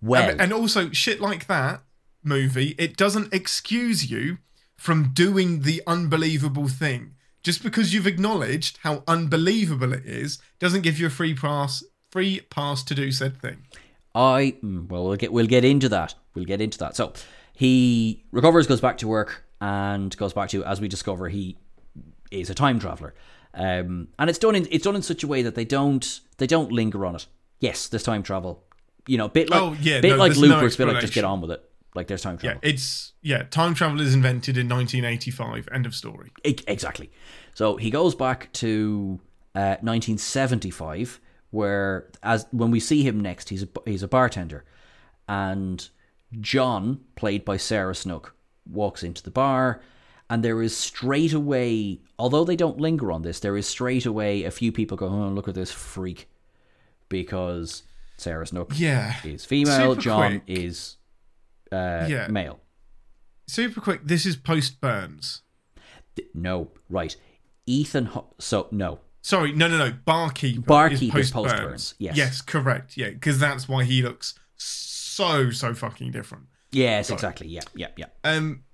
well, And, and also, shit like that movie, it doesn't excuse you from doing the unbelievable thing. Just because you've acknowledged how unbelievable it is, doesn't give you a free pass. Free pass to do said thing. I mm, well we'll get we'll get into that. We'll get into that. So he recovers, goes back to work, and goes back to as we discover he is a time traveler. Um, and it's done in it's done in such a way that they don't they don't linger on it. Yes, there's time travel. You know, bit like Oh, yeah, bit no, like Luke, no where it's bit like just get on with it. Like there's time travel. Yeah, it's yeah. Time travel is invented in 1985. End of story. E- exactly. So he goes back to uh, 1975, where as when we see him next, he's a, he's a bartender, and John, played by Sarah Snook, walks into the bar, and there is straight away, although they don't linger on this, there is straight away a few people go, "Oh, look at this freak," because Sarah Snook Yeah. is female, Super John quick. is uh, Yeah. male. Super quick. This is post Burns. Th- No, right. Ethan. Ho- so no, Sorry, no, no, no. Barkeeper. Barkeeper is post-Burns, Burns. yes. Yes, correct. Yeah, because that's why he looks so so fucking different. Yes, exactly. Yeah, yeah, yeah. Um,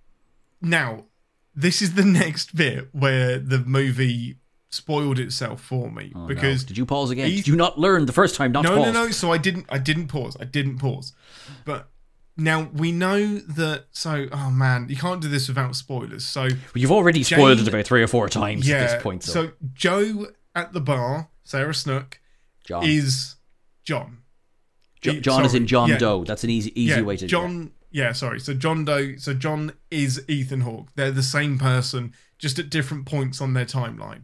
now this is the next bit where the movie spoiled itself for me Oh, no. because did you pause again? Did you not learn the first time not no, to no, pause? no. So I didn't. I didn't pause. I didn't pause. But now we know that. So, oh man, you can't do this without spoilers. So You've already spoiled Jane- it about three or four times yeah. at this point. So, so Joe at the bar, Sarah Snook, John, is John. Jo- John is in John yeah. Doe. That's an easy, easy yeah, way to. John. Yeah, sorry. So John Doe. So John is Ethan Hawke. They're the same person, just at different points on their timeline.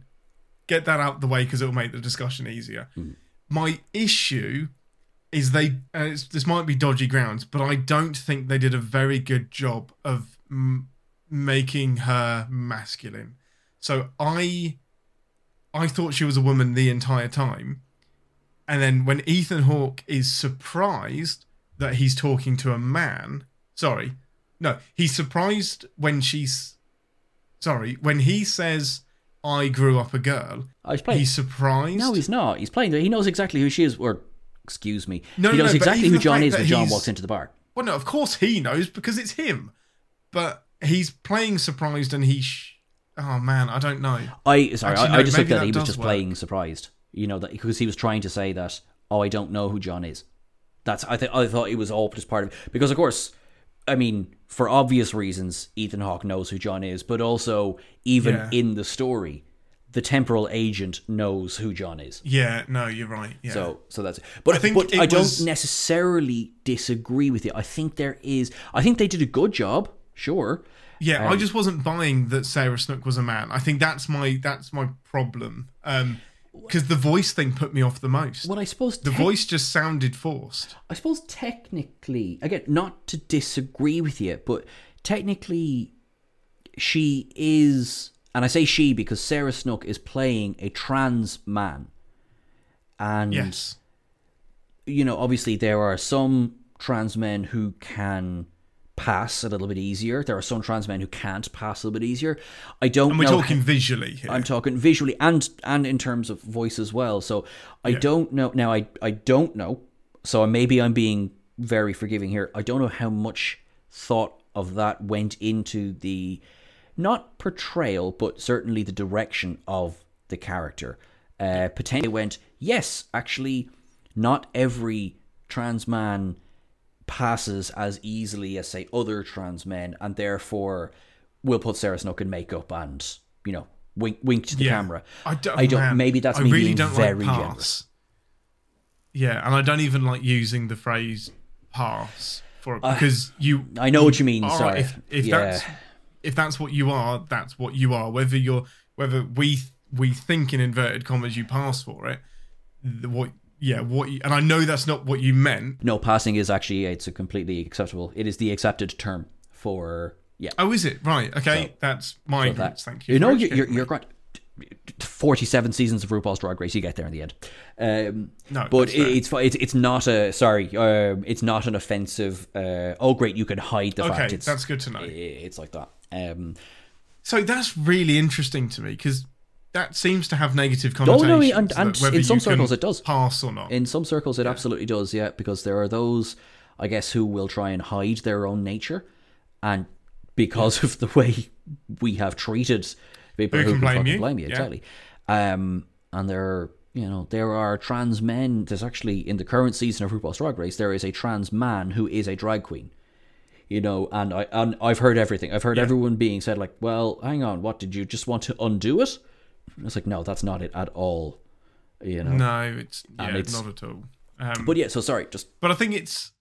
Get that out the way because it will make the discussion easier. Hmm. My issue is they. Uh, it's, this might be dodgy grounds, but I don't think they did a very good job of m- making her masculine. So I, I thought she was a woman the entire time, and then when Ethan Hawke is surprised that he's talking to a man. Sorry, no, he's surprised when she's. Sorry, when he says, "I grew up a girl." Oh, he's playing. He's surprised. no, he's not. He's playing. He knows exactly who she is. Or, excuse me, No, he knows no, exactly who John is when John he's- walks into the bar. Well, no, of course he knows because it's him. But he's playing surprised, and he. Sh- oh man, I don't know. I sorry, Actually, I, I just looked maybe at that. He was just work. playing surprised. You know that because he was trying to say that. Oh, I don't know who John is. That's I think I thought it was all just part of because of course, I mean for obvious reasons, Ethan Hawke knows who John is, but also even Yeah. in the story, the temporal agent knows who John is. Yeah, no, you're right. Yeah. So, so that's it. But I think but it I don't necessarily disagree with you. I think there is. I think they did a good job. Sure. Yeah, Um, I just wasn't buying that Sarah Snook was a man. I think that's my that's my problem. Um because the voice thing put me off the most. Well, I suppose The voice just sounded forced. I suppose technically, again, not to disagree with you, but technically, she is, and I say she because Sarah Snook is playing a trans man, and Yes. you know, obviously there are some trans men who can pass a little bit easier. There are some trans men who can't pass a little bit easier. I don't And we're talking visually here. I'm talking visually and and in terms of voice as well. So I don't know now. I I don't know. So maybe I'm being very forgiving here. I don't know how much thought of that went into the not portrayal, but certainly the direction of the character. Uh, potentially went yes, actually, not every trans man passes as easily as say other trans men, and therefore we'll put Sarah Snook in makeup and you know wink wink to the Yeah. camera. I don't, I don't. man, maybe that's I me really being don't very like generous. pass. Yeah, and I don't even like using the phrase pass for it uh, because you I know what you mean. sorry. if if yeah. that's if that's what you are, that's what you are. Whether you're whether we we think in inverted commas you pass for it, the, what yeah what you, and I know that's not what you meant. no, passing is actually it's a completely acceptable. It is the accepted term for yeah. Oh, is it right? Okay, So- that's my So that- Thank you. You know, you're, you're, you're great. 47 seasons of RuPaul's Drag Race, you get there in the end. Um, No, but that's fair. it, it's it's it's not a sorry. Um, it's not an offensive. Uh, oh, great, you can hide the Okay, fact. It's that's good to know. It's like that. Um, So that's really interesting to me because that seems to have negative no, connotations. and- that and whether in some circles it does. pass or not. in some circles, it absolutely does. Yeah, because there are those, I guess, who will try and hide their own nature, and because of the way we have treated people Who who can blame fucking you? blame you Yeah. exactly. Um, and there are you know there are trans men. There's actually in the current season of RuPaul's Drag Race there is a trans man who is a drag queen. you know, and I and I've heard everything. I've heard everyone being said like, "Well, hang on, what did you just want to undo it?" It's like, no, that's not it at all. You know. No, it's yeah, it's- not at all. Um, But yeah, so sorry, just but I think it's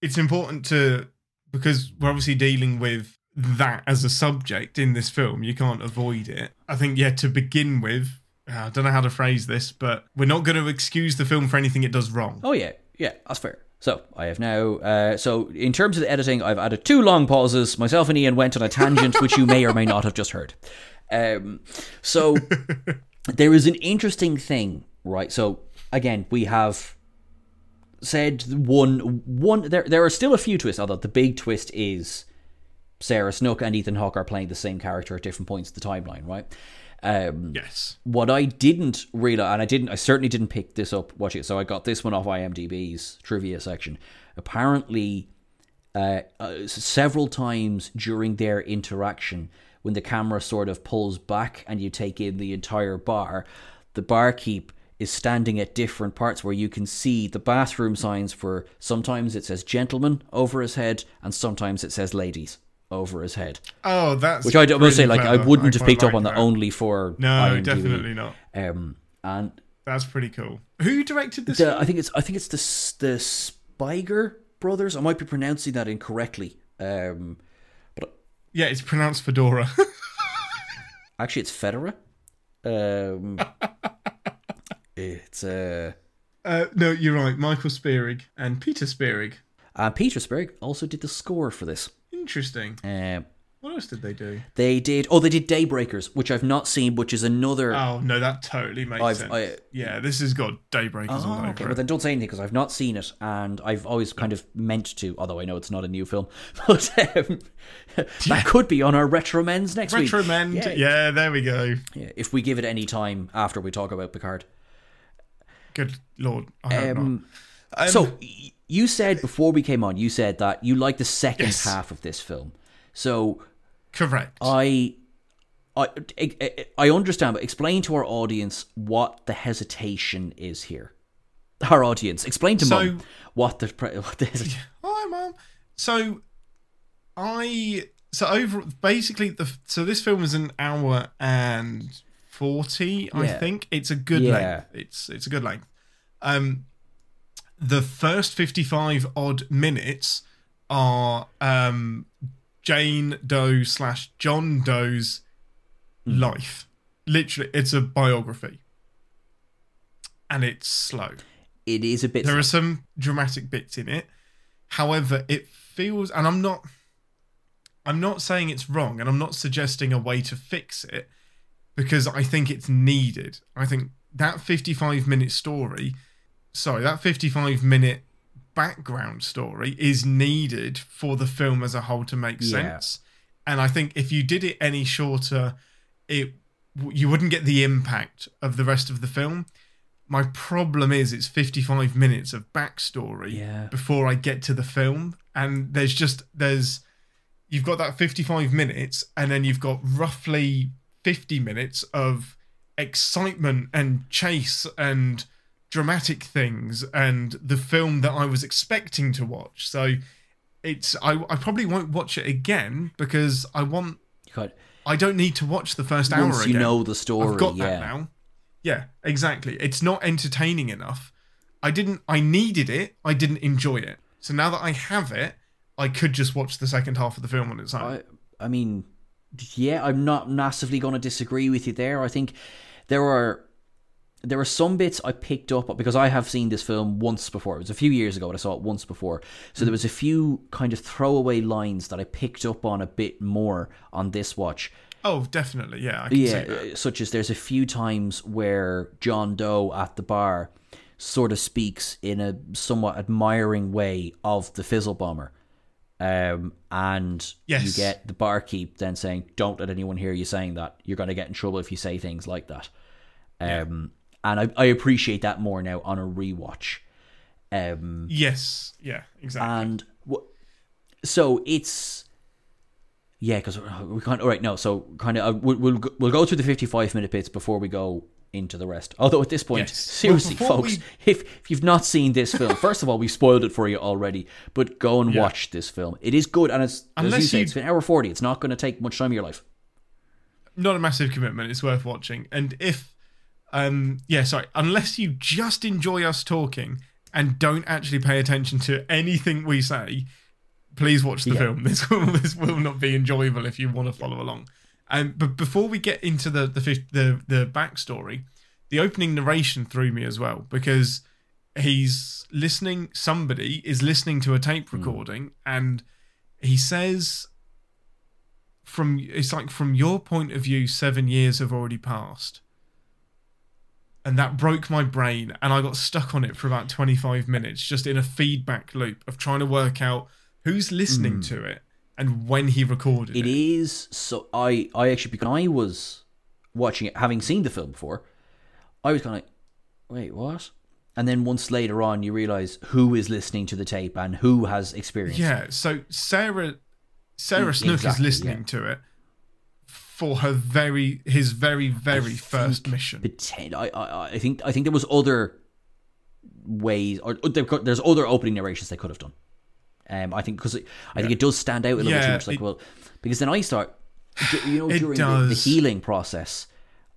it's important to because we're obviously dealing with that as a subject in this film. You can't avoid it. I think yeah. To begin with, uh, I don't know how to phrase this, but we're not going to excuse the film for anything it does wrong. Oh yeah, yeah, that's fair. So I have now. Uh, so in terms of the editing, I've added two long pauses. Myself and Ian went on a tangent, which you may or may not have just heard. Um, so there is an interesting thing, right? So again, we have said one one. There there are still a few twists, although the big twist is Sarah Snook and Ethan Hawke are playing the same character at different points of the timeline, right? Um, Yes. what I didn't realize, and I didn't, I certainly didn't pick this up watching it. So I got this one off IMDb's trivia section. Apparently, uh, uh, several times during their interaction, when the camera sort of pulls back and you take in the entire bar, the barkeep is standing at different parts where you can see the bathroom signs for sometimes it says gentlemen over his head and sometimes it says ladies over his head. Oh, that's Which I must say, like, I wouldn't have quite picked up on that only for No, IMDb. definitely not. Um, and That's pretty cool. Who directed this? the? I think it's I think it's the the Spiger brothers. I might be pronouncing that incorrectly. Um, Yeah, it's pronounced Fedora. actually, it's Federa. Um, it's uh, uh, no, you're right. Michael Spierig and Peter Spierig. and Peter Sperg also did the score for this. Interesting. Um, What else did they do? they did oh they did Daybreakers, which I've not seen, which is another. Oh no, that totally makes I've- sense. I- yeah, this has got Daybreakers all Oh, over okay. it. Well, then don't say anything because I've not seen it, and I've always kind of meant to. Although I know it's not a new film, but um, that could be on our retro men's next week. Retromend. Yeah. Yeah. there we go. Yeah, if we give it any time after we talk about Picard. Good lord. I hope Um, not. Um, so you said before we came on, you said that you like the second Yes. half of this film. So correct. I, I, I, I understand, but explain to our audience what the hesitation is here. Our audience, explain to So- mum what the what the hesitation. Hi, mum. So, I so over basically the so this film is an hour and forty. I Yeah. think it's a good Yeah. length. It's it's a good length. Um, the first fifty-five odd minutes are um Jane Doe slash John Doe's Hmm. life. Literally, it's a biography, and it's slow. It is a bit. There are some dramatic bits in it. However, it feels and I'm not I'm not saying it's wrong and I'm not suggesting a way to fix it because I think it's needed. I think that 55 minute story, sorry, that 55 minute background story is needed for the film as a whole to make Yeah. sense. And I think if you did it any shorter, it you wouldn't get the impact of the rest of the film. My problem is it's 55 minutes of backstory Yeah. before I get to the film, and there's just there's you've got that 55 minutes, and then you've got roughly 50 minutes of excitement and chase and dramatic things and the film that I was expecting to watch. So it's I, I probably won't watch it again because I want God, I don't need to watch the first hour once you again. know the story, I've got yeah. that now. Yeah, exactly. It's not entertaining enough. I didn't. I needed it. I didn't enjoy it. So now that I have it, I could just watch the second half of the film on its own. I, I mean, yeah, I'm not massively going to disagree with you there. I think there are there are some bits I picked up because I have seen this film once before. It was a few years ago, but I saw it once before. So there was a few kind of throwaway lines that I picked up on a bit more on this watch. oh, definitely. Yeah, I can Yeah, that. uh, such as there's a few times where John Doe at the bar sort of speaks in a somewhat admiring way of the Fizzle Bomber. Um, and you get the barkeep then saying, "Don't let anyone hear you saying that. You're going to get in trouble if you say things like that." Um, and I, I appreciate that more now on a rewatch. Um, Yes. Yeah. Exactly. and w- so it's yeah because we of all right no so kind of uh, we'll, we'll go- we'll go through the 55 minute bits before we go into the rest. Although at this point, Yes. seriously, Well, folks, we- if if you've not seen this film, first of all, we've spoiled it for you already. But go and Yeah. watch this film. It is good, and it's as you Unless say, you- it's an hour forty. It's not going to take much time of your life. not a massive commitment. It's worth watching. And if, um, yeah, sorry, unless you just enjoy us talking and don't actually pay attention to anything we say, please watch the Yeah. film. This will this will not be enjoyable if you want to follow along. Um, but before we get into the the the the backstory, the opening narration threw me as well because he's listening. Somebody is listening to a tape recording, and he says from it's like from your point of view seven years have already passed and that broke my brain and i got stuck on it for about 25 minutes just in a feedback loop of trying to work out who's listening to it and when he recorded it, It is so. I I actually because I was watching it, having seen the film before, I was kind of like, wait, what? And then once later on, you realize who is listening to the tape and who has experience. yeah so sarah sarah Mm, snook exactly, is listening to it for her very his very very first mission Poten- I, I I think I think there was other ways, or or there could- there's other opening narrations they could have done. Um, I think because I think it does stand out a little bit too much. Like, it- well, because then I start, you know, during the, the healing process,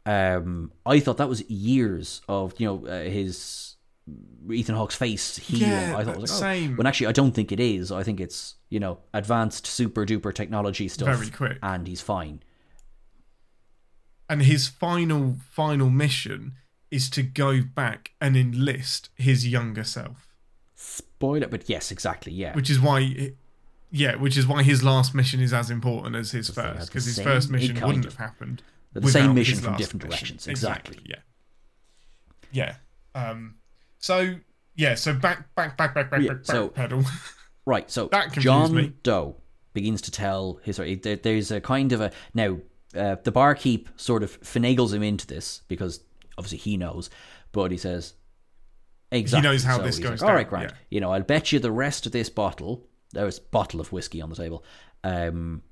um, I thought that was years of you know uh, his Ethan Hawke's face healing. Yeah, I thought it was like, oh. same. When actually, I don't think it is. I think it's you know advanced super duper technology stuff. Very quick. and he's fine. And his final final mission is to go back and enlist his younger self Spoiler, but yes, exactly. Yeah, which is why yeah which is why his last mission is as important as his first because his first mission wouldn't of- have happened the same mission from different mission. directions. Exactly. yeah yeah um so yeah so back back back back back Yeah, back, so- back pedal Right, so That John me. Doe begins to tell his story. There, there's a kind of a now uh, the barkeep sort of finagles him into this because obviously he knows, but he says exactly He knows how so this goes Like, All right, Grant. yeah. You know, I'll bet you the rest of this bottle. There's a bottle of whiskey on the table. Um,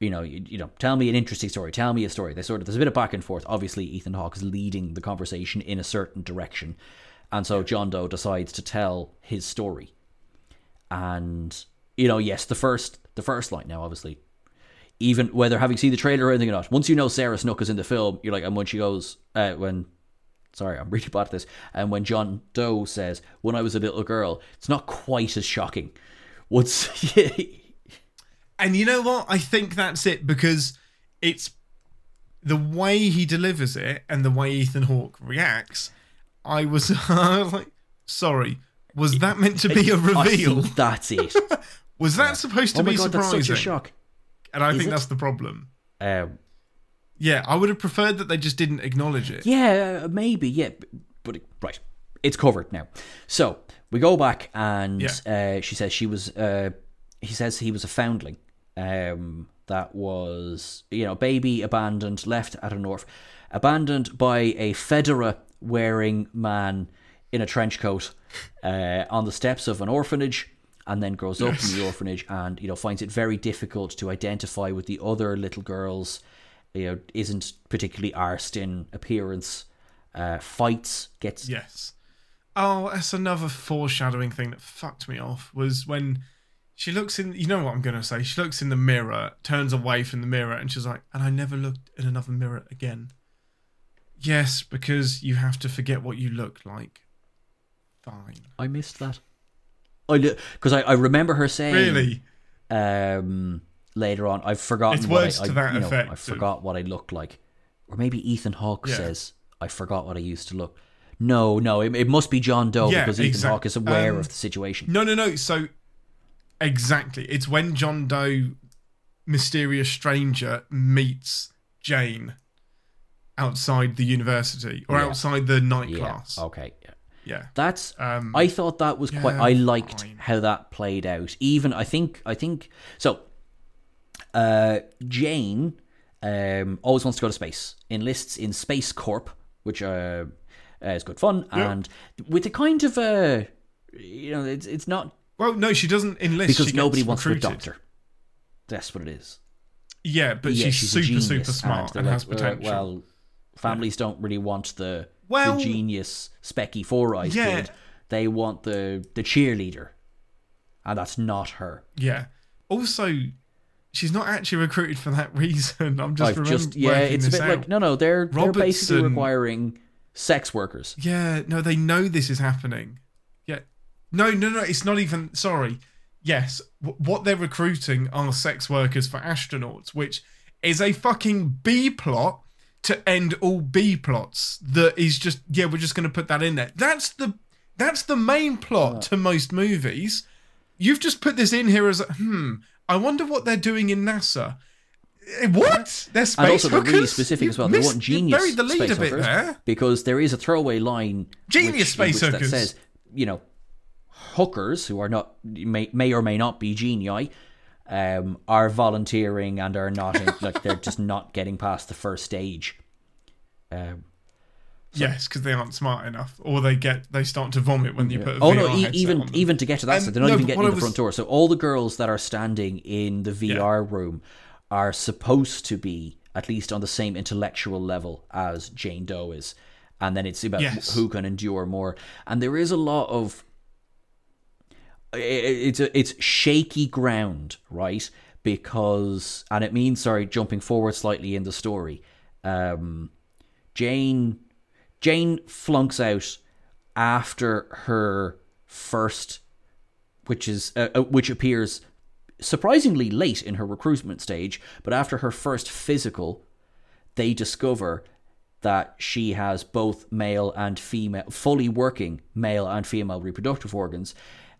you know, you, you know, tell me an interesting story. Tell me a story. They sort of there's a bit of back and forth. Obviously, Ethan Hawke is leading the conversation in a certain direction, and so John Doe decides to tell his story. And you know, yes, the first the first line now, obviously, even whether having seen the trailer or anything or not, once you know Sarah Snook is in the film, you're like, and when she goes, uh, when sorry, I'm really bad at this, and when John Doe says, "When I was a little girl," it's not quite as shocking. What's and you know what i think that's it because it's the way he delivers it and the way ethan hawke reacts i was, I was like sorry was that meant to be a reveal that's it. was that supposed to oh be god, that's surprising such a shock. And i Is think it? that's the problem Um, yeah i would have preferred that they just didn't acknowledge it Yeah, uh, maybe. Yeah, b- but right, it's covered now. So we go back, and uh, she says she was. Uh, he says he was a foundling. Um, that was you know baby abandoned, left at an orph, abandoned by a fedora wearing man in a trench coat uh, on the steps of an orphanage. And then grows up in the orphanage, and you know finds it very difficult to identify with the other little girls. You know, isn't particularly arsed in appearance. Uh, fights, gets yes oh that's another foreshadowing thing that fucked me off was when she looks in you know what i'm gonna say she looks in the mirror turns away from the mirror and she's like and i never looked in another mirror again yes because you have to forget what you look like fine I missed that. I because I, I remember her saying really? um later on I've forgotten It's what words I, I, to that you know, effect I forgot what I looked like. Or maybe Ethan Hawke Yeah. says I forgot what I used to look. No no it, it must be John Doe Yeah, because Ethan Hawke is aware um, of the situation. no no no so exactly. It's when john doe mysterious stranger meets jane outside the university or Yeah. outside the night yeah class. okay yeah yeah that's Um, I thought that was quite I liked fine. how that played out even I think I think so uh Jane um always wants to go to space enlists in Space Corp which uh uh, is good fun and with a kind of uh you know it's it's not Well, no, she doesn't enlist because nobody wants recruited. doctor that's what it is Yeah, but yeah, she's, she's super super smart they're and, like, has uh, potential. well Families don't really want the, Well- the genius specky four eyes Yeah. kid. They want the the cheerleader, and that's not her. Yeah. Also, she's not actually recruited for that reason. I'm just just yeah, it's a bit out. like no, no, they're they're basically requiring sex workers. Yeah, no, they know this is happening. Yeah. No, no, no, it's not even. Sorry. Yes, w- what they're recruiting are sex workers for astronauts, which is a fucking B plot to end all B plots. That is just yeah, we're just going to put that in there. That's the that's the main plot to most movies. You've just put this in here as a, hmm. I wonder what they're doing in NASA. Eh, What? They're space and also they're really specific You as well. They want genius the lead space a bit hookers there. because there is a throwaway line Genius which, space which that says, you know, hookers who are not may, may or may not be genii um, are volunteering and are not in, like they're just not getting past the first stage. Um, Yes, because they aren't smart enough, or they get they start to vomit when you put. A oh VR no! E- even even to get to that, Um, side, they're not no, even getting in the was- front door. So all the girls that are standing in the VR room are supposed to be at least on the same intellectual level as Jane Doe is, and then it's about Yes. who can endure more. And there is a lot of it's a, it's shaky ground, right? Because and it means sorry, jumping forward slightly in the story. Um, Jane Jane flunks out after her first, which is uh, uh, which appears surprisingly late in her recruitment stage, but after her first physical, they discover that she has both male and female, fully working male and female reproductive organs.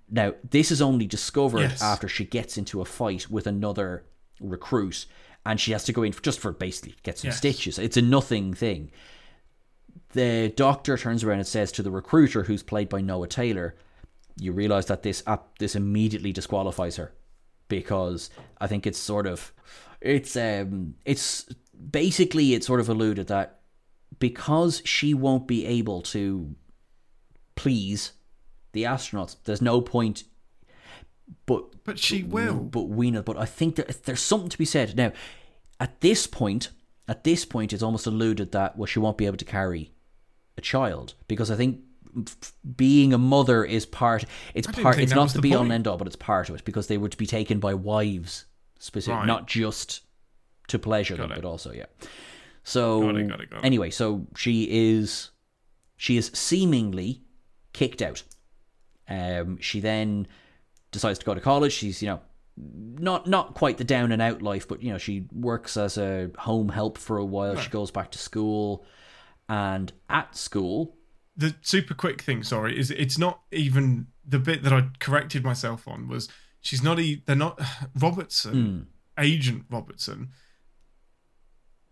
Now, this is only discovered Yes. after she gets into a fight with another recruit, and she has to go in just for basically get some Yes. stitches. It's a nothing thing the doctor turns around and says to the recruiter, who's played by Noah Taylor, "You realize that this up this immediately disqualifies her because I think it's sort of it's um it's basically it's sort of alluded that because she won't be able to please the astronauts, there's no point." But but she will. but we know. But I think that there's something to be said now. At this point, at this point, it's almost alluded that well, she won't be able to carry a child because I think being a mother is part. It's part. It's not the the be all end all, but it's part of it because they were to be taken by wives, specific, Right. not just to pleasure Got them, it. but also yeah. So got it, got it. anyway, so she is she is seemingly kicked out. Um, she then decides to go to college. She's you know not not quite the down and out life, but you know she works as a home help for a while. She goes back to school, and at school, the super quick thing, sorry, is it's not even the bit that I corrected myself on was she's not e- they're not Robertson, agent Robertson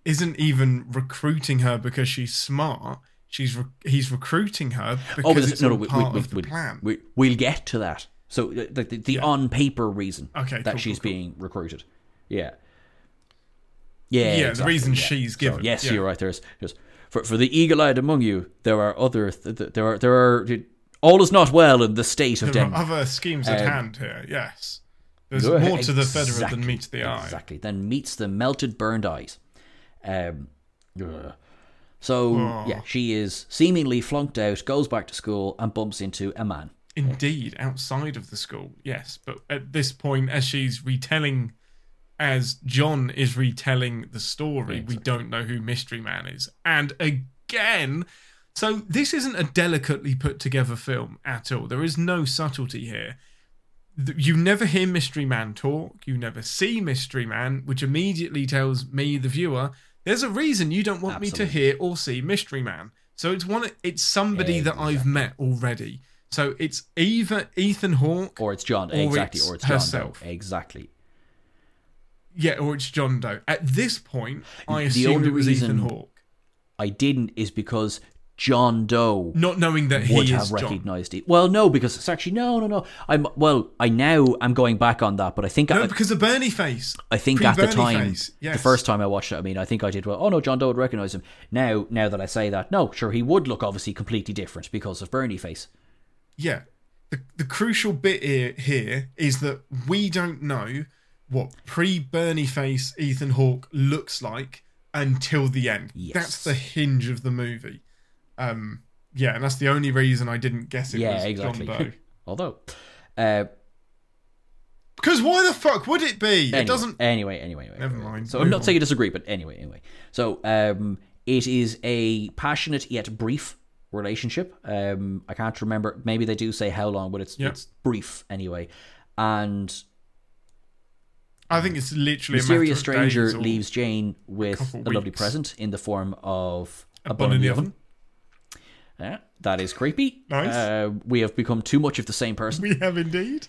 isn't even recruiting her because she's smart. She's re- he's recruiting her because oh, it's no, no, we, part we, of the we, plan. we, we'll get to that. So uh, the, the, the on paper reason Okay, that cool, she's cool, cool. being recruited, yeah, yeah, Yeah, the reason yeah. she's So, given, yes, yeah. you're right. There's, there's for for the eagle-eyed among you, there are other th- th- there are there are all is not well in the state of there are Denmark. other schemes at Um, hand here. Yes, there's ahead. more to the Exactly, than meets the eye. Exactly. Then meets the melted, burned eyes. Um, ugh. So Oh. yeah, she is seemingly flunked out, goes back to school, and bumps into a man. Indeed, outside of the school, yes. But at this point, as she's retelling, as John is retelling the story, we don't know who Mystery Man is. And again, so this isn't a delicately put together film at all. There is no subtlety here. You never hear Mystery Man talk, you never see Mystery Man, which immediately tells me, the viewer, there's a reason you don't want me to hear or see Mystery Man. So it's one. It's somebody that I've met already. So it's either Ethan Hawke Or it's John. Or exactly. it's or it's John. Doe. herself. Exactly. Yeah, or it's John Doe. At this point, I The assumed it was reason- Ethan Hawke, I didn't is because John Doe not knowing that he would is have John. recognized it. Well, no, because it's actually no, no, no. I'm well. I now I'm going back on that, but I think No, I, because of Bernie face. I think at the time, face, the first time I watched it, I mean, I think I did well. Oh no, John Doe would recognize him. Now, now that I say that, no, sure, he would look obviously completely different because of Bernie face. Yeah. The, the crucial bit here, here is that we don't know what pre Bernie face Ethan Hawke looks like until the end. Yes. That's the hinge of the movie. Um, yeah, and that's the only reason I didn't guess it yeah, was exactly. John Doe. Although, uh, Because why the fuck would it be? anyway, It doesn't. Anyway, anyway, anyway. Never mind. So I'm not on. saying you disagree, but anyway, anyway. So um, it is a passionate yet brief relationship. Um, I can't remember. Maybe they do say how long, but it's Yep. it's brief anyway. And I think it's literally mysterious a stranger of days or leaves Jane with couple a lovely present in the form of a bun in the oven. Yeah, that is creepy. Nice. Uh, we have become too much of the same person. We have indeed.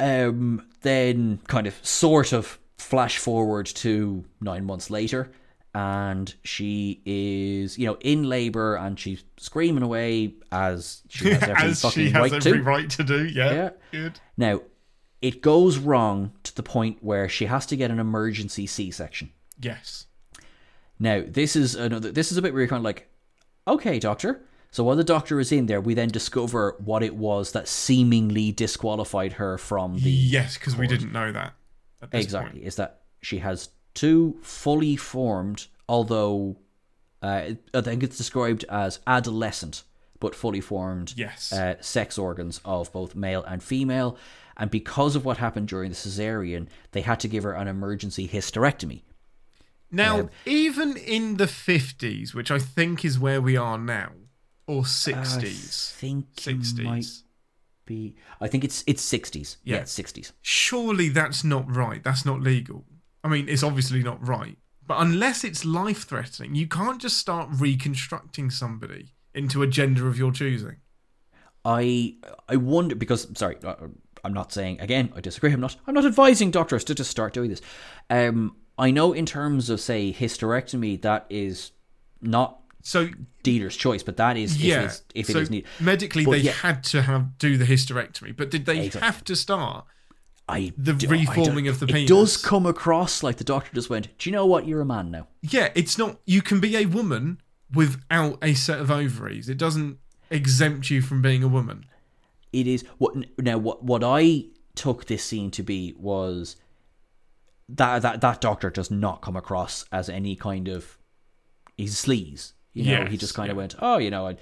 Um, then kind of sort of flash forward to nine months later, and she is, you know, in labor and she's screaming away as she has every As fucking she has right every to. right to do. Yeah. Yeah. Good. Now, it goes wrong to the point where she has to get an emergency C-section. Yes. Now, this is another. This is a bit where you're kind of like, okay, doctor. So while the doctor is in there, we then discover what it was that seemingly disqualified her from the Yes, because we didn't know that. Exactly Point. is that she has two fully formed, although uh, I think it's described as adolescent but fully formed Yes. uh, sex organs of both male and female. And because of what happened during the cesarean, they had to give her an emergency hysterectomy. Now, Um, even in the 50s, which I think is where we are now, or 60s? I 60s, think it 60s, might be. I think it's it's sixties. Yeah, Yeah. it's sixties. surely that's not right. That's not legal. I mean, it's obviously not right. But unless it's life threatening, you can't just start reconstructing somebody into a gender of your choosing. I I wonder because sorry, uh, I'm not saying again. I disagree. I'm not. I'm not advising doctors to just start doing this. Um, I know in terms of say hysterectomy, that is not So, dealer's choice, but that is yeah. if, so it is needed. medically, But they yeah. had to have do the hysterectomy, but did they Exactly. have to start? I the do- reforming don't- of the It penis. does come across like the doctor just went. Do you know what? You're a man now. Yeah, it's not. You can be a woman without a set of ovaries. It doesn't exempt you from being a woman. it is what now what what I took this scene to be was that that that doctor does not come across as any kind of he's sleaze. You know, he just kind of yeah. went, oh, you know, I,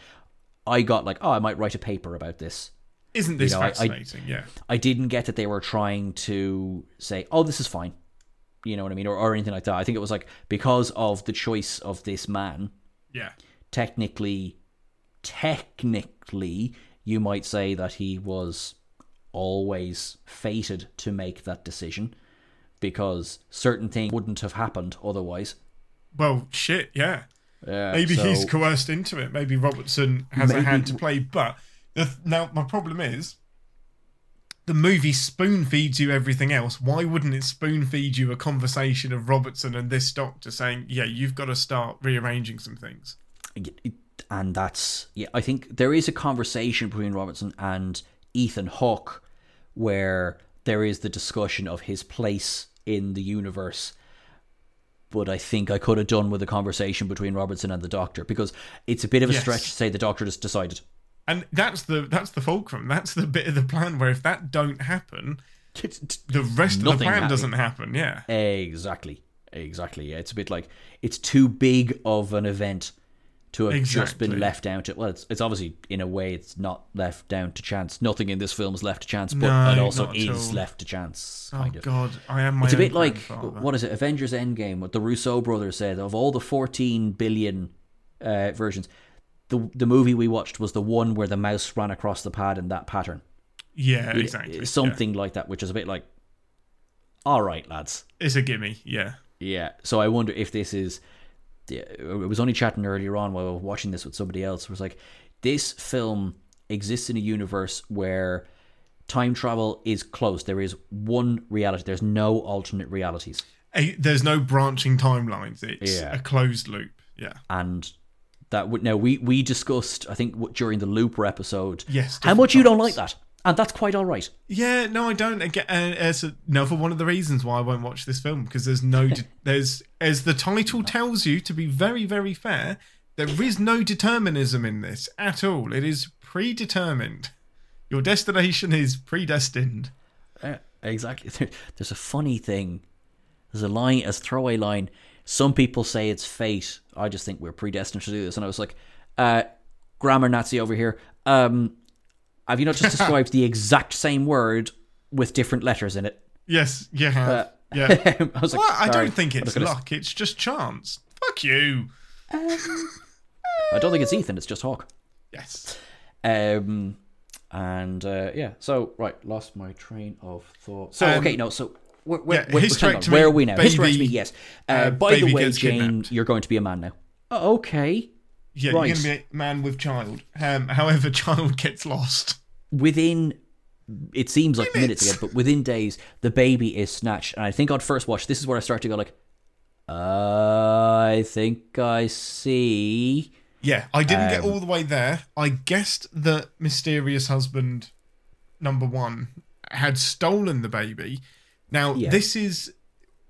I got like, oh, I might write a paper about this. Isn't this know, I- I- fascinating? yeah. I didn't get that they were trying to say, oh, this is fine. You know what I mean, or, or anything like that. I think it was like because of the choice of this man, Yeah. technically, technically, you might say that he was always fated to make that decision because certain things wouldn't have happened otherwise. Well, shit, yeah. Uh, Maybe so- he's coerced into it. Maybe Robertson has a hand to play. But the, now my problem is, the movie spoon feeds you everything else. Why wouldn't it spoon feed you a conversation of Robertson and this doctor saying, "Yeah, you've got to start rearranging some things." and that's yeah i think there is a conversation between robertson and ethan hawke where there is the discussion of his place in the universe but i think i could have done with a conversation between robertson and the doctor because it's a bit of a Yes. stretch to say the doctor just decided And that's the that's the fulcrum. That's the bit of the plan where if that don't happen, the rest of the plan happened. doesn't happen. Yeah. exactly exactly yeah it's a bit like it's too big of an event to have just been left down to well it's, it's obviously in a way it's not left down to chance nothing in this film is left to chance but No, it also is left to chance Oh of God, I am my it's a bit like what is it avengers endgame what the Russo brothers said of all the 14 billion uh, versions the the movie we watched was the one where the mouse ran across the pad in that pattern Yeah, It- exactly. something like that which is a bit like all right lads It's a gimme. Yeah. yeah. So I wonder if this is. I was only chatting earlier on while I was watching this with somebody else. It was like this film exists in a universe where time travel is closed. There is one reality. There's no alternate realities, A, there's no branching timelines. It's Yeah. a closed loop. Yeah. and that would now we we discussed. I think during the Looper episode. Yes, How much you don't like that, and that's quite all right. Yeah, no, I don't. Again, uh, another one of the reasons why I won't watch this film because there's no, de- there's as the title tells you. To be very, very fair, there is no determinism in this at all. It is predetermined. Your destination is predestined. Uh, exactly. There's a funny thing. There's a line, a throwaway line. Some people say it's fate. I just think we're predestined to do this. And I was like, uh, grammar Nazi over here. Um, have you not just described the exact same word with different letters in it? Yes, you have. Uh, yeah. I was like, Well, I don't think it's luck. It's just chance. Fuck you. I don't think it's Ethan. It's just Hawk. Yes. Um, and uh, yeah, so right, lost my train of thought. So Um, okay, no, so where, where, yeah, where, where are we now? baby- Hysterectomy, yes. Uh, uh, by the way, Jane, kidnapped. you're going to be a man now. Oh, okay. Yeah, Right. you're going to be a man with child. Um, however, child gets lost. Within, it seems like minutes, Minutes. again, but within days, the baby is snatched. And I think on first watch, this is where I start to go like, I think I see. Yeah, I didn't get Um, all the way there. I guessed that mysterious husband number one had stolen the baby. Now Yeah. this is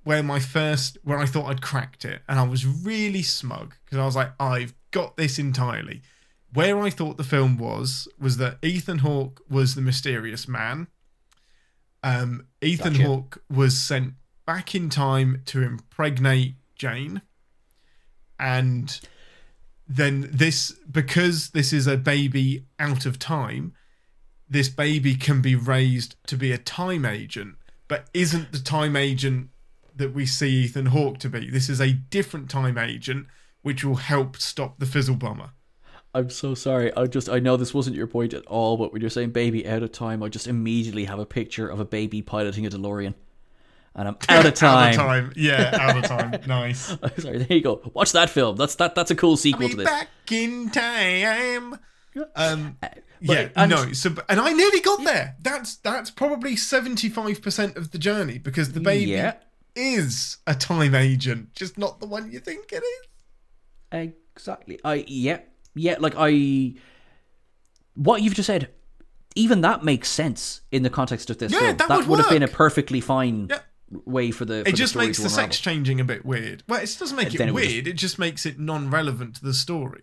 where my first, where I thought I'd cracked it, and I was really smug because I was like, I've got this entirely. Where I thought the film was was that Ethan Hawke was the mysterious man. Um, Ethan Gotcha. Hawke was sent back in time to impregnate Jane, and then this because this is a baby out of time this baby can be raised to be a time agent but isn't the time agent that we see Ethan Hawke to be this is a different time agent which will help stop the fizzle bomber I'm so sorry. I just I know this wasn't your point at all, but when you're saying baby out of time, I just immediately have a picture of a baby piloting a DeLorean. And I'm out of time. out of time yeah out of time nice sorry, there you go. Watch that film. That's that that's a cool sequel to this. back in time um yeah and- no so and I nearly got there that's that's probably 75% of the journey because the baby Yeah. Is a time agent just not the one you think it is Exactly. I yeah yeah like I what you've just said. Even that makes sense in the context of this Yeah, film. that would would have been a perfectly fine Yeah. way for the. For It just story makes the unravel. sex changing a bit weird. Well, it doesn't make it it weird. It just makes it non-relevant to the story.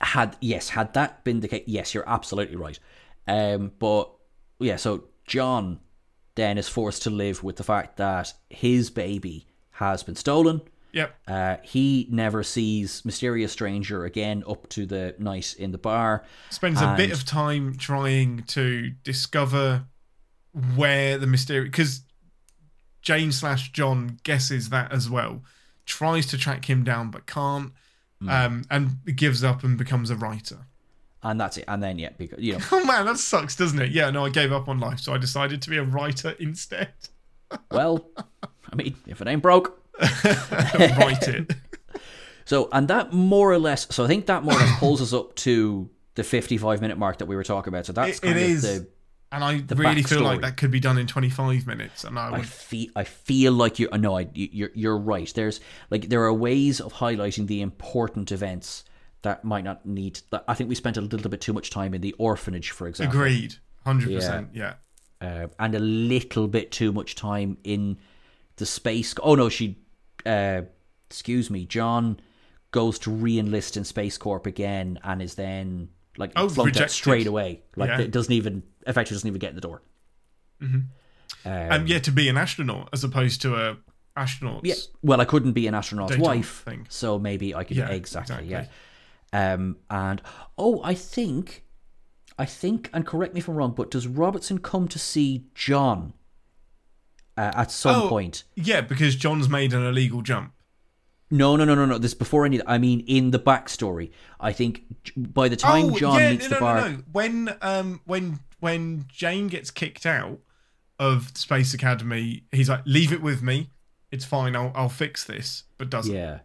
had yes had that been the case yes you're absolutely right um but yeah so john then is forced to live with the fact that his baby has been stolen Yep. uh he never sees mysterious stranger again up to the night in the bar Spends a bit of time trying to discover where the mystery because Jane slash John guesses that as well. Tries to track him down but can't. Hmm. Um, and gives up and becomes a writer. And that's it and then yeah because you know Oh man, that sucks, doesn't it? Yeah, no, I gave up on life, so I decided to be a writer instead. well i mean if it ain't broke Write it. So, and that more or less, so I think that more or less pulls us up to the 55 minute mark that we were talking about. So that's It- kind it of is. the. And I really feel like that could be done in 25 minutes. And I I feel, I feel like you. No, I, you're you're right. There's like there are ways of highlighting the important events that might not need. That I think we spent a little bit too much time in the orphanage, for example, Agreed. 100%. Yeah. uh, and a little bit too much time in the space. Oh no, she. Uh, excuse me, John goes to re-enlist in Space Corp again, and is then like Oh, flunked out straight away. Like Yeah. it doesn't even effectively doesn't even get in the door. and yeah, to be an astronaut as opposed to a astronaut. Yeah. Well, I couldn't be an astronaut's wife, so maybe I could. Yeah, exactly, exactly. Yeah. Um. And oh, I think, I think, and correct me if I'm wrong, but does Robertson come to see John uh, at some Oh. point? Yeah, because John's made an illegal jump. No, no, no, no, no. This before any. I mean, in the backstory, I think by the time oh, John yeah, meets no, the no, bar, no, no. When um when when Jane gets kicked out of Space Academy, he's like, "Leave it with me. It's fine. I'll I'll fix this." But doesn't. yeah.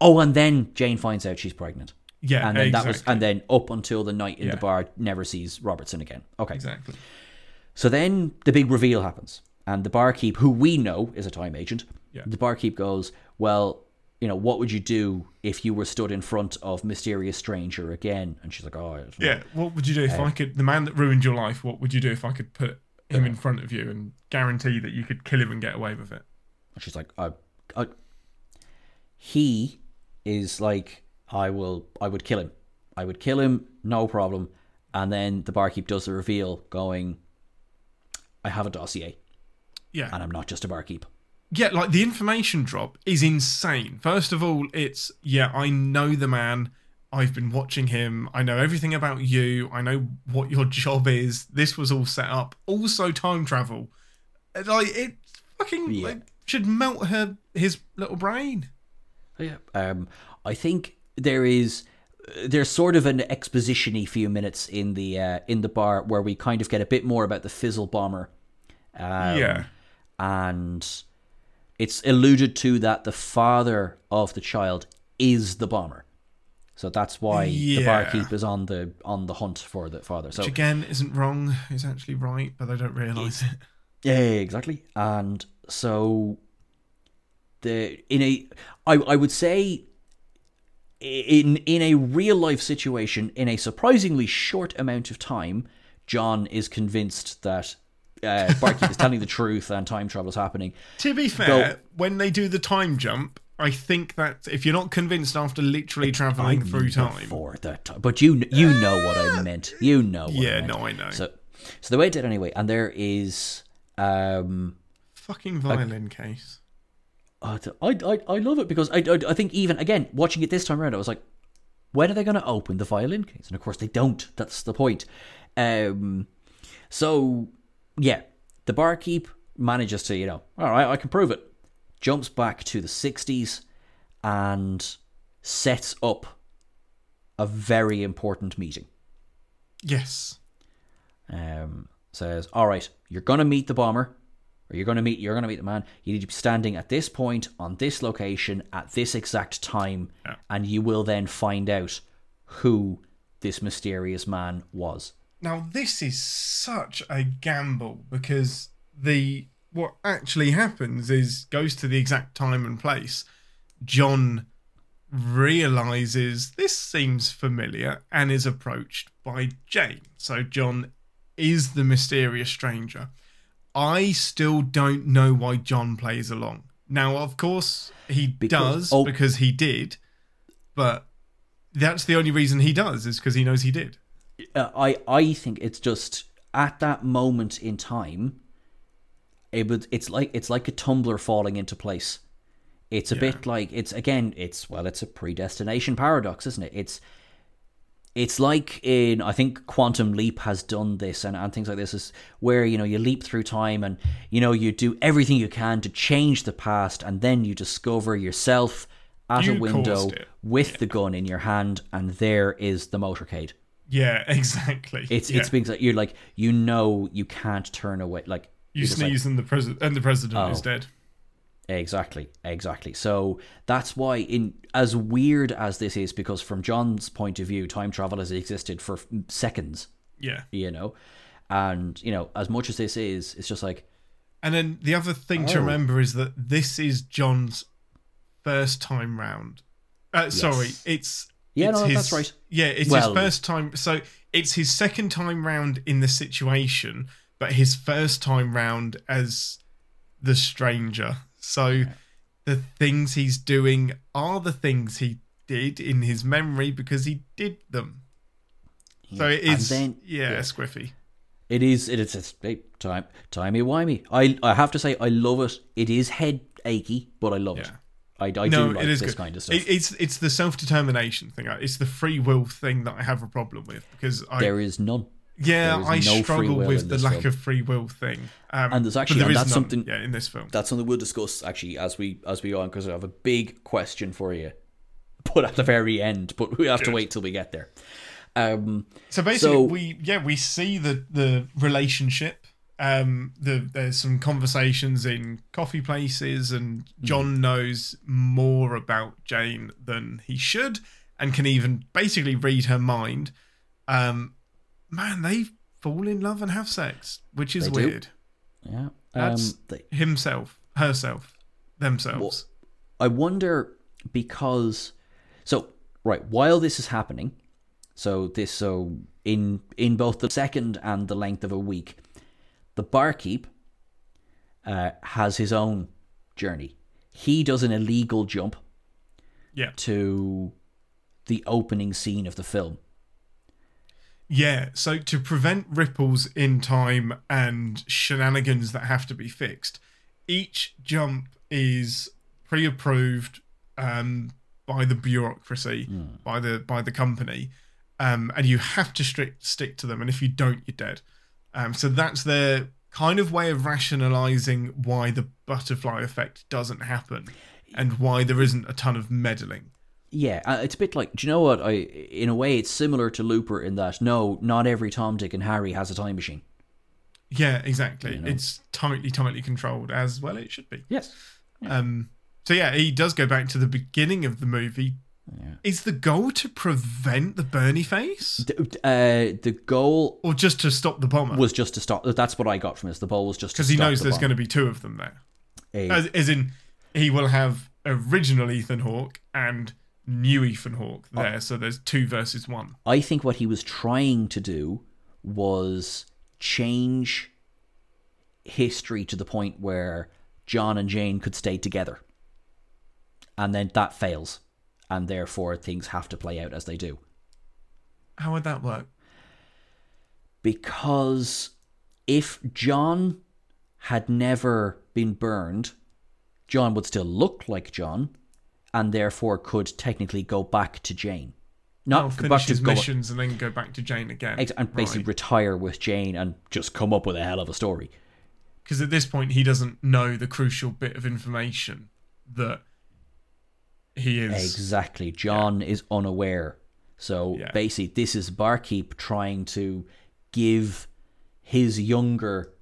Oh, and then Jane finds out she's pregnant, Yeah, and then exactly. that was, and then up until the night in the bar, never sees Robertson again. Okay, exactly. So then the big reveal happens, and the barkeep, who we know is a time agent, Yeah. the barkeep goes, "Well, you know, what would you do if you were stood in front of mysterious stranger again?" And she's like, "Oh, I don't know." Yeah. What would you do if uh, I could? The man that ruined your life. What would you do if I could put him in front of you and guarantee that you could kill him and get away with it? And she's like, I, I, he is like, I will, I would kill him. I would kill him, no problem. And then the barkeep does the reveal, going, I have a dossier, Yeah. and I'm not just a barkeep. yeah, like the information drop is insane. First of all, it's yeah, I know the man. I've been watching him. I know everything about you. I know what your job is. This was all set up. Also, time travel. Like it, fucking Yeah. like, should melt her his little brain. Yeah. Um, I think there is there's sort of an exposition-y few minutes in the uh, in the bar where we kind of get a bit more about the fizzle bomber. Um, yeah, and it's alluded to that the father of the child is the bomber. So that's why the Yeah. barkeep is on the on the hunt for the father. So which again isn't wrong. It's actually right, but they don't realise it. Yeah, exactly. And so the in a I I would say in in a real life situation in a surprisingly short amount of time, John is convinced that uh, Barkeep is telling the truth and time travel is happening. To be fair, when they do the time jump, I think that if you're not convinced after literally traveling through time, for that time. But you you know what I meant. You know. What I yeah, meant. no, I know. So so the way it did anyway, and there is um Fucking violin case. I, I, I love it because I, I, I think even again watching it this time around, I was like, when are they going to open the violin case? And of course they don't. That's the point. Um, so yeah, the barkeep manages to you know, all right, I can prove it. Jumps back to the '60s and sets up a very important meeting. Yes. Um, says, all right, you're going to meet the bomber or you're going to meet you're going to meet the man you need to be standing at this point on this location at this exact time Yeah. and you will then find out who this mysterious man was Now this is such a gamble because the what actually happens is goes to the exact time and place. John realizes this seems familiar and is approached by Jane. So John is the mysterious stranger. I still don't know why John plays along. Now, of course, he Because- does oh. because he did, but that's the only reason he does is because he knows he did. uh, i i think it's just at that moment in time it would it's like it's like a tumbler falling into place it's a bit like it's again it's well it's a predestination paradox isn't it it's it's like in I think Quantum Leap has done this and, and things like this is where you know you leap through time and you know you do everything you can to change the past and then you discover yourself at You a window with the gun in your hand and there is the motorcade. Yeah, exactly. It's yeah. it's being like you're like you know you can't turn away like you you're like, sneeze and the president and the president is Oh. dead. Exactly, exactly. So that's why, in as weird as this is, because from John's point of view, time travel has existed for seconds, Yeah. you know, and you know, as much as this is, it's just like, And then the other thing to Oh. remember is that this is John's first time round. Uh, Sorry, it's Yeah, it's no, his, that's right. Yeah, it's Well- his first time. So it's his second time round in the situation, but his first time round as the stranger. So the things he's doing are the things he did in his memory because he did them. So it is, then- yeah, yeah. squiffy. it is, it is, a time, timey wimey. I, I have to say, I love it. It is head achy, but I love it. I, I no, do like it is this good. kind of stuff. It, it's it's the self determination thing. It's the free will thing that I have a problem with because I there is none. Yeah I no struggle with the lack film. of free will thing. Um, And there's actually- there and that's none, something- yeah in this film. That's something we'll discuss actually as we as we go on because I have a big question for you, but at the very end. But we have to wait till we get there. Um, So basically, So- we yeah we see the the relationship. Um, the there's some conversations in coffee places, and John knows more about Jane than he should, and can even basically read her mind. Um, man, they fall in love and have sex, which is They do. weird. yeah, um, That's they, himself, herself, themselves. I wonder because so right while this is happening, so this so in in both the second and the length of a week, the barkeep uh, has his own journey. He does an illegal jump yeah, to the opening scene of the film. Yeah. So to prevent ripples in time and shenanigans that have to be fixed, each jump is pre-approved um, by the bureaucracy, Hmm. by the by the company, um, and you have to strict, stick to them. And if you don't, you're dead. Um, so that's their kind of way of rationalizing why the butterfly effect doesn't happen, and why there isn't a ton of meddling. Yeah, uh, it's a bit like. Do you know what? I in a way, it's similar to Looper in that no, not every Tom, Dick, and Harry has a time machine. Yeah, exactly. know? It's tightly, tightly controlled as well. It should be. Yes. Um, so yeah, he does go back to the beginning of the movie. Is the goal to prevent the Bernie face, Uh, the goal or just to stop the bomber? was just to stop. That's what I got from this. The goal was just Because he knows there's going to be two of them there. to. As, as in, he will have original Ethan Hawke and new Ethan Hawke Oh. there. So there's two versus one. I think what he was trying to do was change history to the point where John and Jane could stay together. And then that fails. And therefore things have to play out as they do. How would that work? Because if John had never been burned, John would still look like John and therefore could technically go back to Jane. Not go finish back to his go, missions and then go back to Jane again. ex- and basically retire with Jane and just come up with a hell of a story. Because at this point, he doesn't know the crucial bit of information that he is. Exactly. John is unaware. So Yeah. basically, this is Barkeep trying to give his younger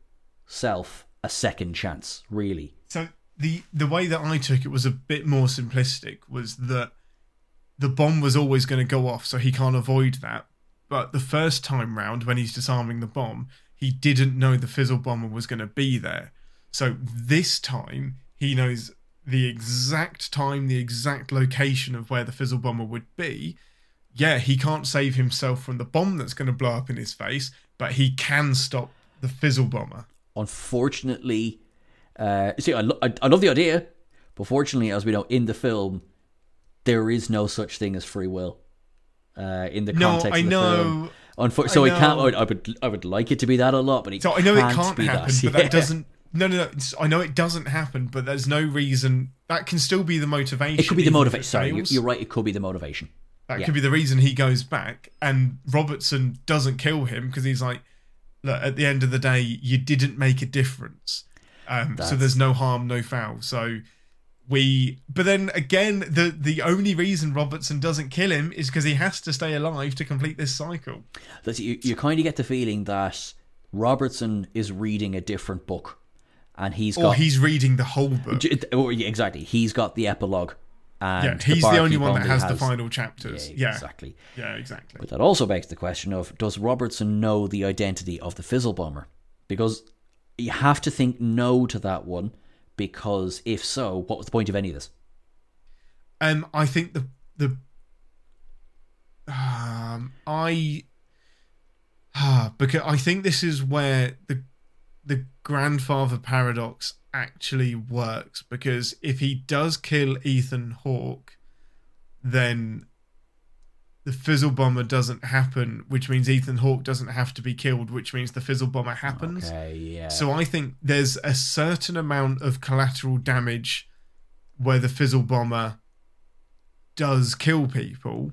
self a second chance, really. So the the way that I took it was a bit more simplistic. Was that the bomb was always going to go off, so he can't avoid that. But the first time round, when he's disarming the bomb, he didn't know the fizzle bomber was going to be there. So this time, he knows the exact time, the exact location of where the fizzle bomber would be. Yeah, he can't save himself from the bomb that's going to blow up in his face, but he can stop the fizzle bomber. Unfortunately, uh, see, I, lo- I, I love the idea, but fortunately, as we know in the film, there is no such thing as free will. Uh, in the No, context I of the know. film, Unfor- so I it can't. know. I would, I would like it to be that a lot, but it So I know it can't can't be happen, that. but Yeah. that doesn't. No, no, no. I know it doesn't happen, but there's no reason that can still be the motivation. It could be the motivation. Sorry, fails. you're right. It could be the motivation. That yeah. could be the reason he goes back, and Robertson doesn't kill him because he's like, look, at the end of the day, you didn't make a difference. Um, so there's no harm, no foul. So we, but then again, the the only reason Robertson doesn't kill him is because he has to stay alive to complete this cycle. That's, you, you kind of get the feeling that Robertson is reading a different book, and he's Or got he's reading the whole book. Or, yeah, exactly. He's got the epilogue, and Yeah, he's the, only one that only has, the final chapters. Yeah, Yeah, exactly. yeah, exactly. But that also begs the question of: Does Robertson know the identity of the Fizzle Bomber? Because you have to think no to that one, because if so, what was the point of any of this? Um, I think the the um, I ah because I think this is where the the grandfather paradox actually works because if he does kill Ethan Hawke, then the fizzle bomber doesn't happen, which means Ethan Hawke doesn't have to be killed, which means the fizzle bomber happens. Okay, yeah. So I think there's a certain amount of collateral damage where the fizzle bomber does kill people.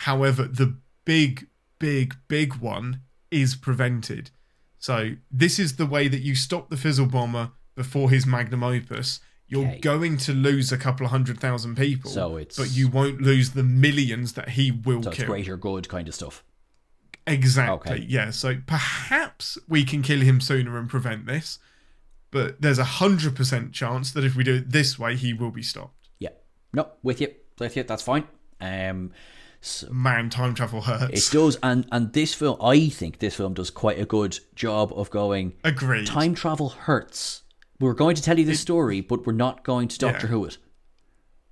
However, the big, big, big one is prevented. So this is the way that you stop the fizzle bomber before his magnum opus. You're Okay. going to lose a couple of hundred thousand people, So it's- but you won't lose the millions that he will so kill. greater good kind of stuff. Exactly. Okay. Yeah. So perhaps we can kill him sooner and prevent this, but there's a hundred percent chance that if we do it this way, he will be stopped. Yeah. No, with you, with you. That's fine. Um, so Man, time travel hurts. it does, and and this film, I think this film does quite a good job of going. Agreed. Time travel hurts. We're going to tell you this story, but we're not going to Doctor Yeah. Who it.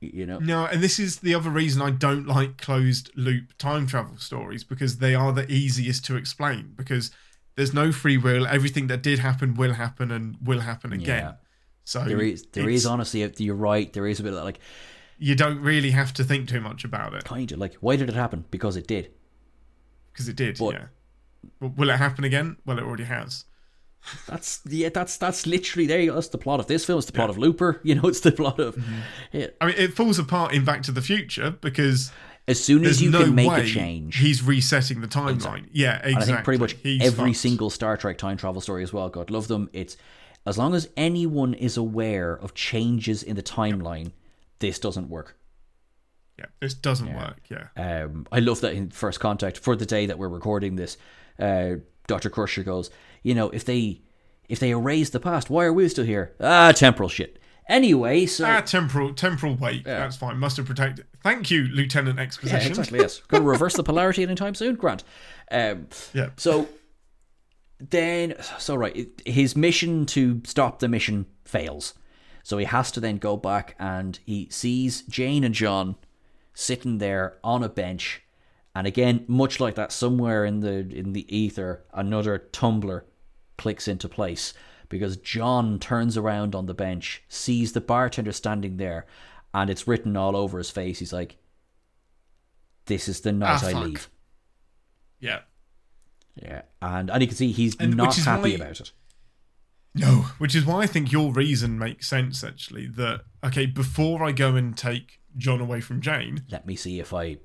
You know, No, and this is the other reason I don't like closed loop time travel stories because they are the easiest to explain because there's no free will. Everything that did happen will happen and will happen again. Yeah. So there is there is honestly, uh, you're right. There is a bit of that, like you don't really have to think too much about it kind of like why did it happen? Because it did. because it did. But- yeah. But will it happen again? Well, it already has. That's yeah. That's that's literally there. You go. That's the plot of this film. It's the plot of Looper. You know, it's the plot of. Mm-hmm. Yeah. I mean, it falls apart in Back to the Future because As soon as you no can make a change, he's resetting the timeline. Yeah, exactly. And I think pretty much He's every fucked. single Star Trek time travel story as well. God love them. It's as long as anyone is aware of changes in the timeline, this doesn't work. Yeah, this doesn't work. Yeah. Um, I love that in First Contact for the day that we're recording this, uh, Doctor Crusher goes, you know, if they if they erase the past, why are we still here? Ah, temporal shit. Anyway, so Ah, temporal temporal weight. That's fine. Must have protected. Thank you, Lieutenant Exposition. yeah, exactly yes, going to reverse the polarity anytime soon, Grant. Um, Yeah. So then, so right, his mission to stop the mission fails. So he has to then go back and he sees Jane and John sitting there on a bench. And again, much like that, somewhere in the in the ether, another tumbler clicks into place because John turns around on the bench, sees the bartender standing there, and it's written all over his face. He's like, "This is the night Ah, I fuck. leave." Yeah. Yeah, and and you can see he's And not happy why- about it. No, which is why I think your reason makes sense actually. That okay, before I go and take John away from Jane, Let me see if I.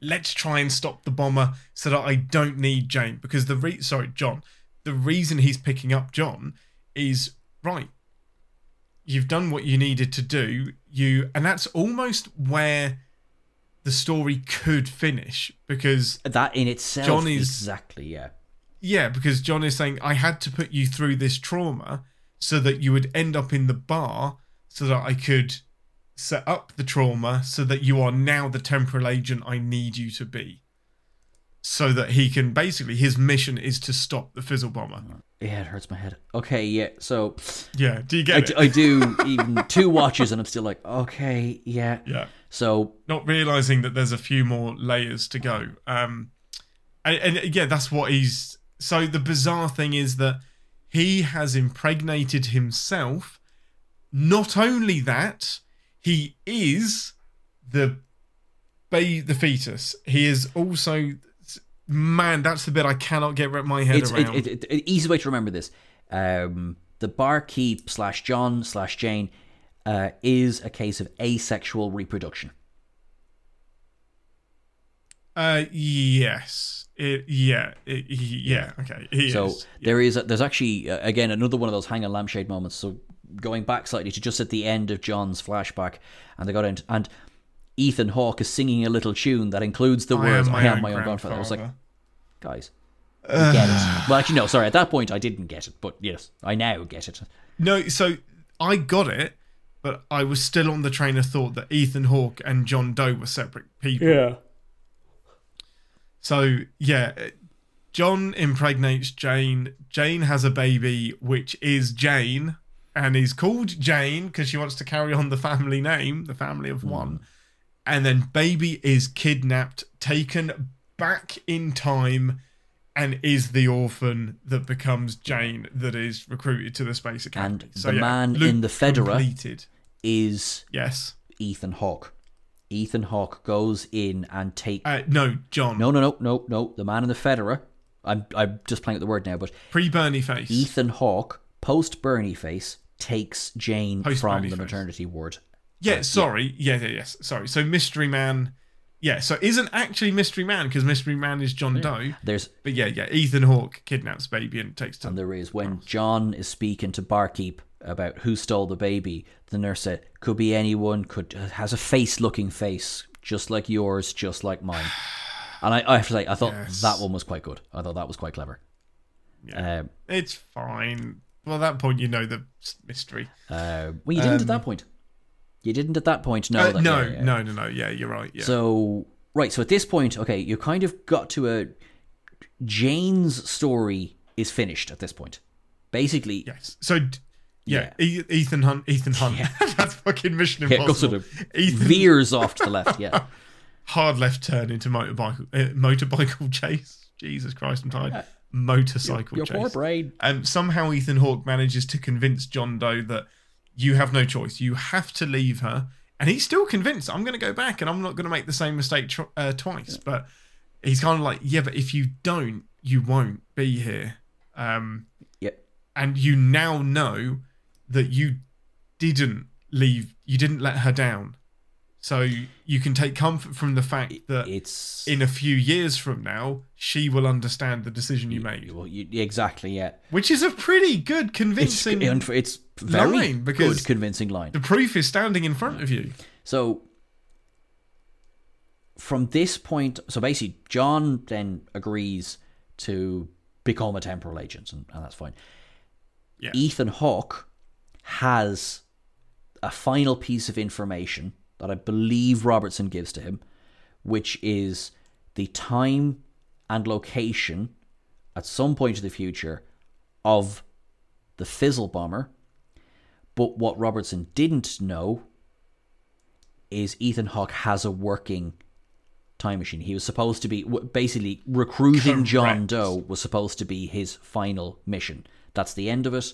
let's try and stop the bomber so that I don't need Jane because the re- sorry John, the reason he's picking up John is right. You've done what you needed to do. You and that's almost where the story could finish because That in itself, John is- exactly yeah. yeah, because John is saying I had to put you through this trauma so that you would end up in the bar so that I could set up the trauma so that you are now the temporal agent I need you to be. So that he can basically his mission is to stop the fizzle bomber. Yeah, it hurts my head. Okay, yeah. So Yeah, do you I, get d- it? I do even two watches, and I'm still like, okay, yeah. yeah. So Not realizing that there's a few more layers to go. Um and, and yeah, that's what he's so the bizarre thing is that he has impregnated himself. Not only that, he is the the fetus. He is also man. That's the bit I cannot get my head it's it, around. it, it, it- easy way to remember this. Um, the barkeep slash John slash Jane uh, is a case of asexual reproduction. uh, yes, it, yeah, it, yeah. Okay, he So is. there is a, there's actually uh, again another one of those hang a lampshade moments. So going back slightly to just at the end of John's flashback, and they got into and Ethan Hawke is singing a little tune that includes the I words am "I am my own grandfather." I was like, guys, you get it. Well, actually, no, sorry. At that point, I didn't get it, but yes, I now get it. No, so I got it, but I was still on the train of thought that Ethan Hawke and John Doe were separate people. Yeah. So yeah, uh, John impregnates Jane. Jane has a baby, which is Jane, and is called Jane because she wants to carry on the family name, the family of one. And then baby is kidnapped, taken back in time, and is the orphan that becomes Jane that is recruited to the space academy. And the man in the Fedora- completed. Is Yes. Ethan Hawke? Ethan Hawke goes in and takes. Uh, no, John. no, no, no, no, no. The man in the Fedora. I'm I'm just playing with the word now, but Pre Bernie face. Ethan Hawke, post Bernie face, takes Jane Post from the face. maternity ward. Yeah, sorry. Yeah. yeah, yes. Sorry. So Mystery Man. Yeah, so isn't actually Mystery Man because Mystery Man is John Doe. There's But yeah, yeah, Ethan Hawke kidnaps baby and takes to and there is when John is speaking to barkeep about who stole the baby. The nurse said, "Could be anyone. Could has a face looking face, just like yours, just like mine." And I, I have to say, I thought Yes. that one was quite good. I thought that was quite clever. Um, It's fine. Well, at that point, you know the mystery. uh, well, you didn't at that point. You didn't at that point know Um, Uh, that. no, yeah, yeah. no, no, no. Yeah, you're right. Yeah. So right, so at this point, okay, you kind of got to a Jane's story is finished at this point. Basically, yes. So, yeah, E- Ethan Hunt. Ethan Hunt. That's fucking Mission yeah, Impossible. sort of Ethan veers off to the left. Yeah, hard left turn into motorbike uh, motorbike chase. Jesus Christ, I'm tired. Motorcycle your chase. poor brain. Um, somehow Ethan Hawke manages to convince John Doe that you have no choice. You have to leave her, and he's still convinced. I'm going to go back, and I'm not going to make the same mistake tr- uh, twice. But he's kind of like, yeah, but if you don't, you won't be here. Um, Yep. and you now know that you didn't leave, you didn't let her down. So you can take comfort from the fact that It's in a few years from now, she will understand the decision you made, well, you, exactly yeah. which is a pretty good, convincing. and it's very line, because- good, convincing line. the proof is standing in front of you. So from this point, so basically, John then agrees to become a temporal agent, and, and that's fine. Yeah. Ethan Hawke has a final piece of information that I believe Robertson gives to him, which is the time and location at some point in the future of the Fizzle bomber. But what Robertson didn't know is Ethan Hawke has a working time machine. He was supposed to be basically recruiting John Correct. Doe was supposed to be his final mission. That's the end of it.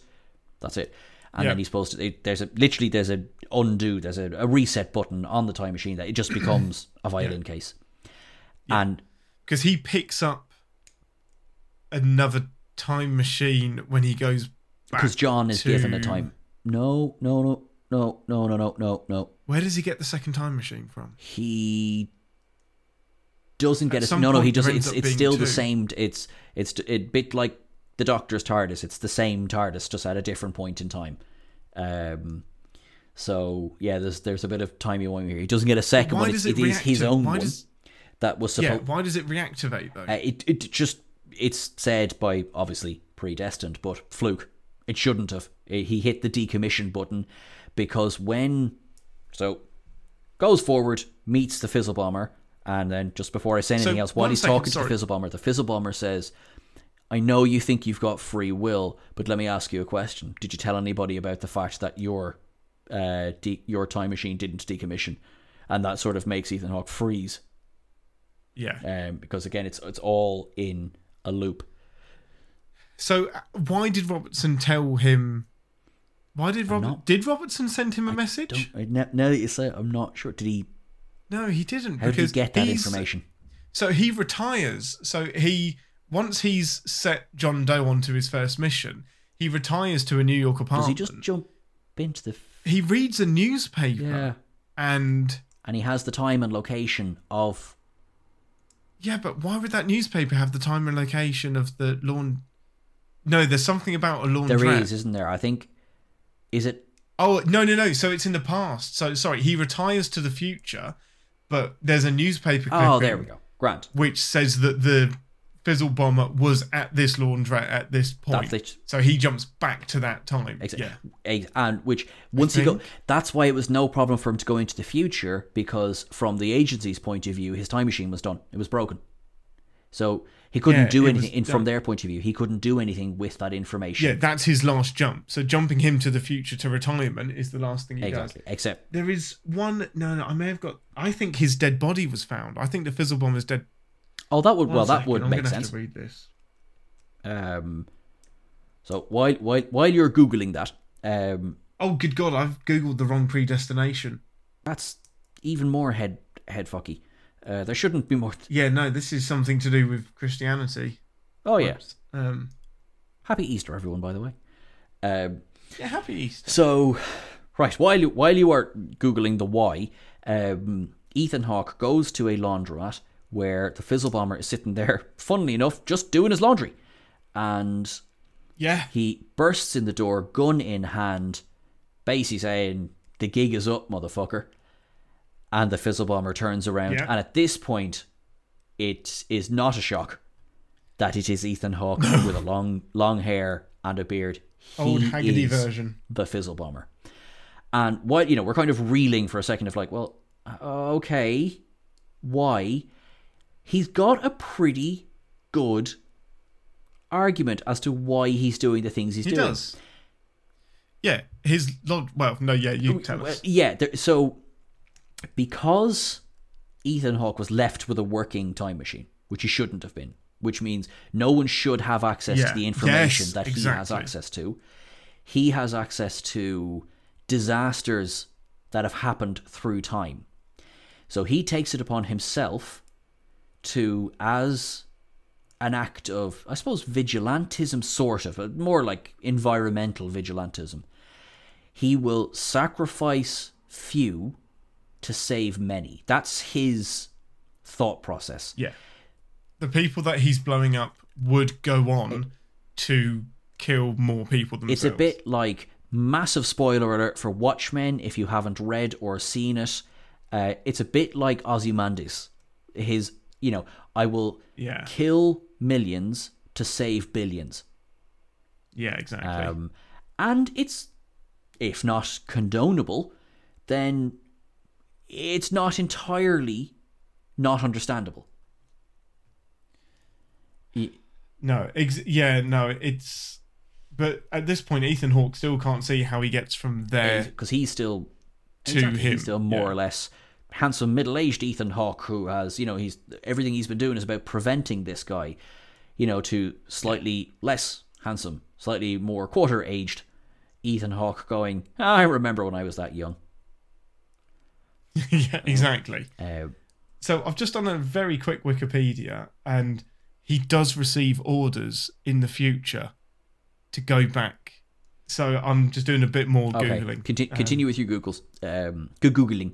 That's it. And Yeah. then he's supposed to. It, there's a literally there's a undo. There's a, a reset button on the time machine that it just becomes a violin case. And because he picks up another time machine when he goes back because John is to- given a time. No, no, no, no, no, no, no, no, no. Where does he get the second time machine from? he doesn't get At it. No, no, he doesn't. It's it's still the same. It's it's a bit like the Doctor's TARDIS. It's the same TARDIS, just at a different point in time. Um. So yeah, there's there's a bit of timey wimey here. He doesn't get a second Why one. does It's, it it is his own why one does- that was supposed. Yeah, why does it reactivate though? Uh, it it just it's said by obviously predestined, but fluke. It shouldn't have. Eh, He hit the decommission button because when so goes forward, meets the fizzle bomber, and then just before I say anything So, else, while he's second, talking to the fizzle bomber, the fizzle bomber says, "I know you think you've got free will, but let me ask you a question. Did you tell anybody about the fact that your uh, de- your time machine didn't decommission?" And that sort of makes Ethan Hawke freeze yeah. um, because again, it's it's all in a loop. So uh, why did Robertson tell him? Why did Robert? not- Did Robertson send him a message? Don't, I, now now that you say it, I'm not sure. Did he? No, he didn't. How did he because get that he's- information? So he retires. So he once he's set John Doe onto his first mission, he retires to a New York Does apartment. he just jump into the? f- He reads a newspaper Yeah. and And he has the time and location of. yeah, but why would that newspaper have the time and location of the lawn? No, there's something about a laundrette. There is, isn't there? I think. Is it? Oh no no no! So it's in the past. So sorry, he retires to the future, but there's a newspaper. Oh, there we go. Grant. Which says that the fizzle bomber was at this laundrette at this point. That's. So he jumps back to that time. Exactly. Yeah. And which once he go, that's why it was no problem for him to go into the future because from the agency's point of view, his time machine was done. It was broken. So he couldn't Yeah, do anything. In, from their point of view, he couldn't do anything with that information. Yeah, that's his last jump. So jumping him to the future to retirement is the last thing he exactly. does. Except There is one. No, no, I may have got. I think his dead body was found. I think the fizzle bomber's dead. oh, that would One well, that would I'm make gonna have sense. to read this. Um, so while while while you're googling that, um, Oh, good God! I've googled the wrong predestination. that's even more head head fucky. Uh, there shouldn't be more. Yeah, no, this is something to do with Christianity. Oh yeah, Um, happy Easter, everyone. By the way. Um, yeah, happy Easter. so right while you, while you are googling the why, um, Ethan Hawke goes to a laundromat where the fizzle bomber is sitting there. Funnily enough, just doing his laundry, and Yeah, He bursts in the door, gun in hand, basically saying, The gig is up, motherfucker. And the fizzle bomber turns around. Yeah. And at this point, it is not a shock that it is Ethan Hawke with a long, long hair and a beard. He old Haggerty version. the fizzle bomber. And what you know, we're kind of reeling for a second of like, well, uh, okay, why? He's got a pretty good argument as to why he's doing the things he's He doing. does. Yeah, his log. Well, no, yeah, you tell us. yeah, there, so because Ethan Hawke was left with a working time machine, which he shouldn't have been, which means no one should have access Yeah. to the information Yes, that he has access to. He has access to disasters that have happened through time. So he takes it upon himself to, as an act of, I suppose, vigilantism, sort of, uh, more like environmental vigilantism. He will sacrifice few to save many. That's his thought process. Yeah. The people that he's blowing up would go on to kill more people themselves. It's a bit like massive spoiler alert for Watchmen if you haven't read or seen it. Uh, it's a bit like Ozymandias. His, you know, I will Yeah. kill millions to save billions. Yeah, exactly. Um, and it's, if not condonable, then it's not entirely not understandable. No, ex- yeah, no, it's. But at this point, Ethan Hawke still can't see how he gets from there. because he's still To exactly, him, he's still more yeah. or less handsome middle-aged Ethan Hawke who has you know he's everything he's been doing is about preventing this guy you know to slightly less handsome slightly more quarter-aged Ethan Hawke going "Ah, I remember when I was that young yeah, exactly. uh, So I've just done a very quick Wikipedia, and he does receive orders in the future to go back. So I'm just doing a bit more okay googling. Um, continue with your googles um, good googling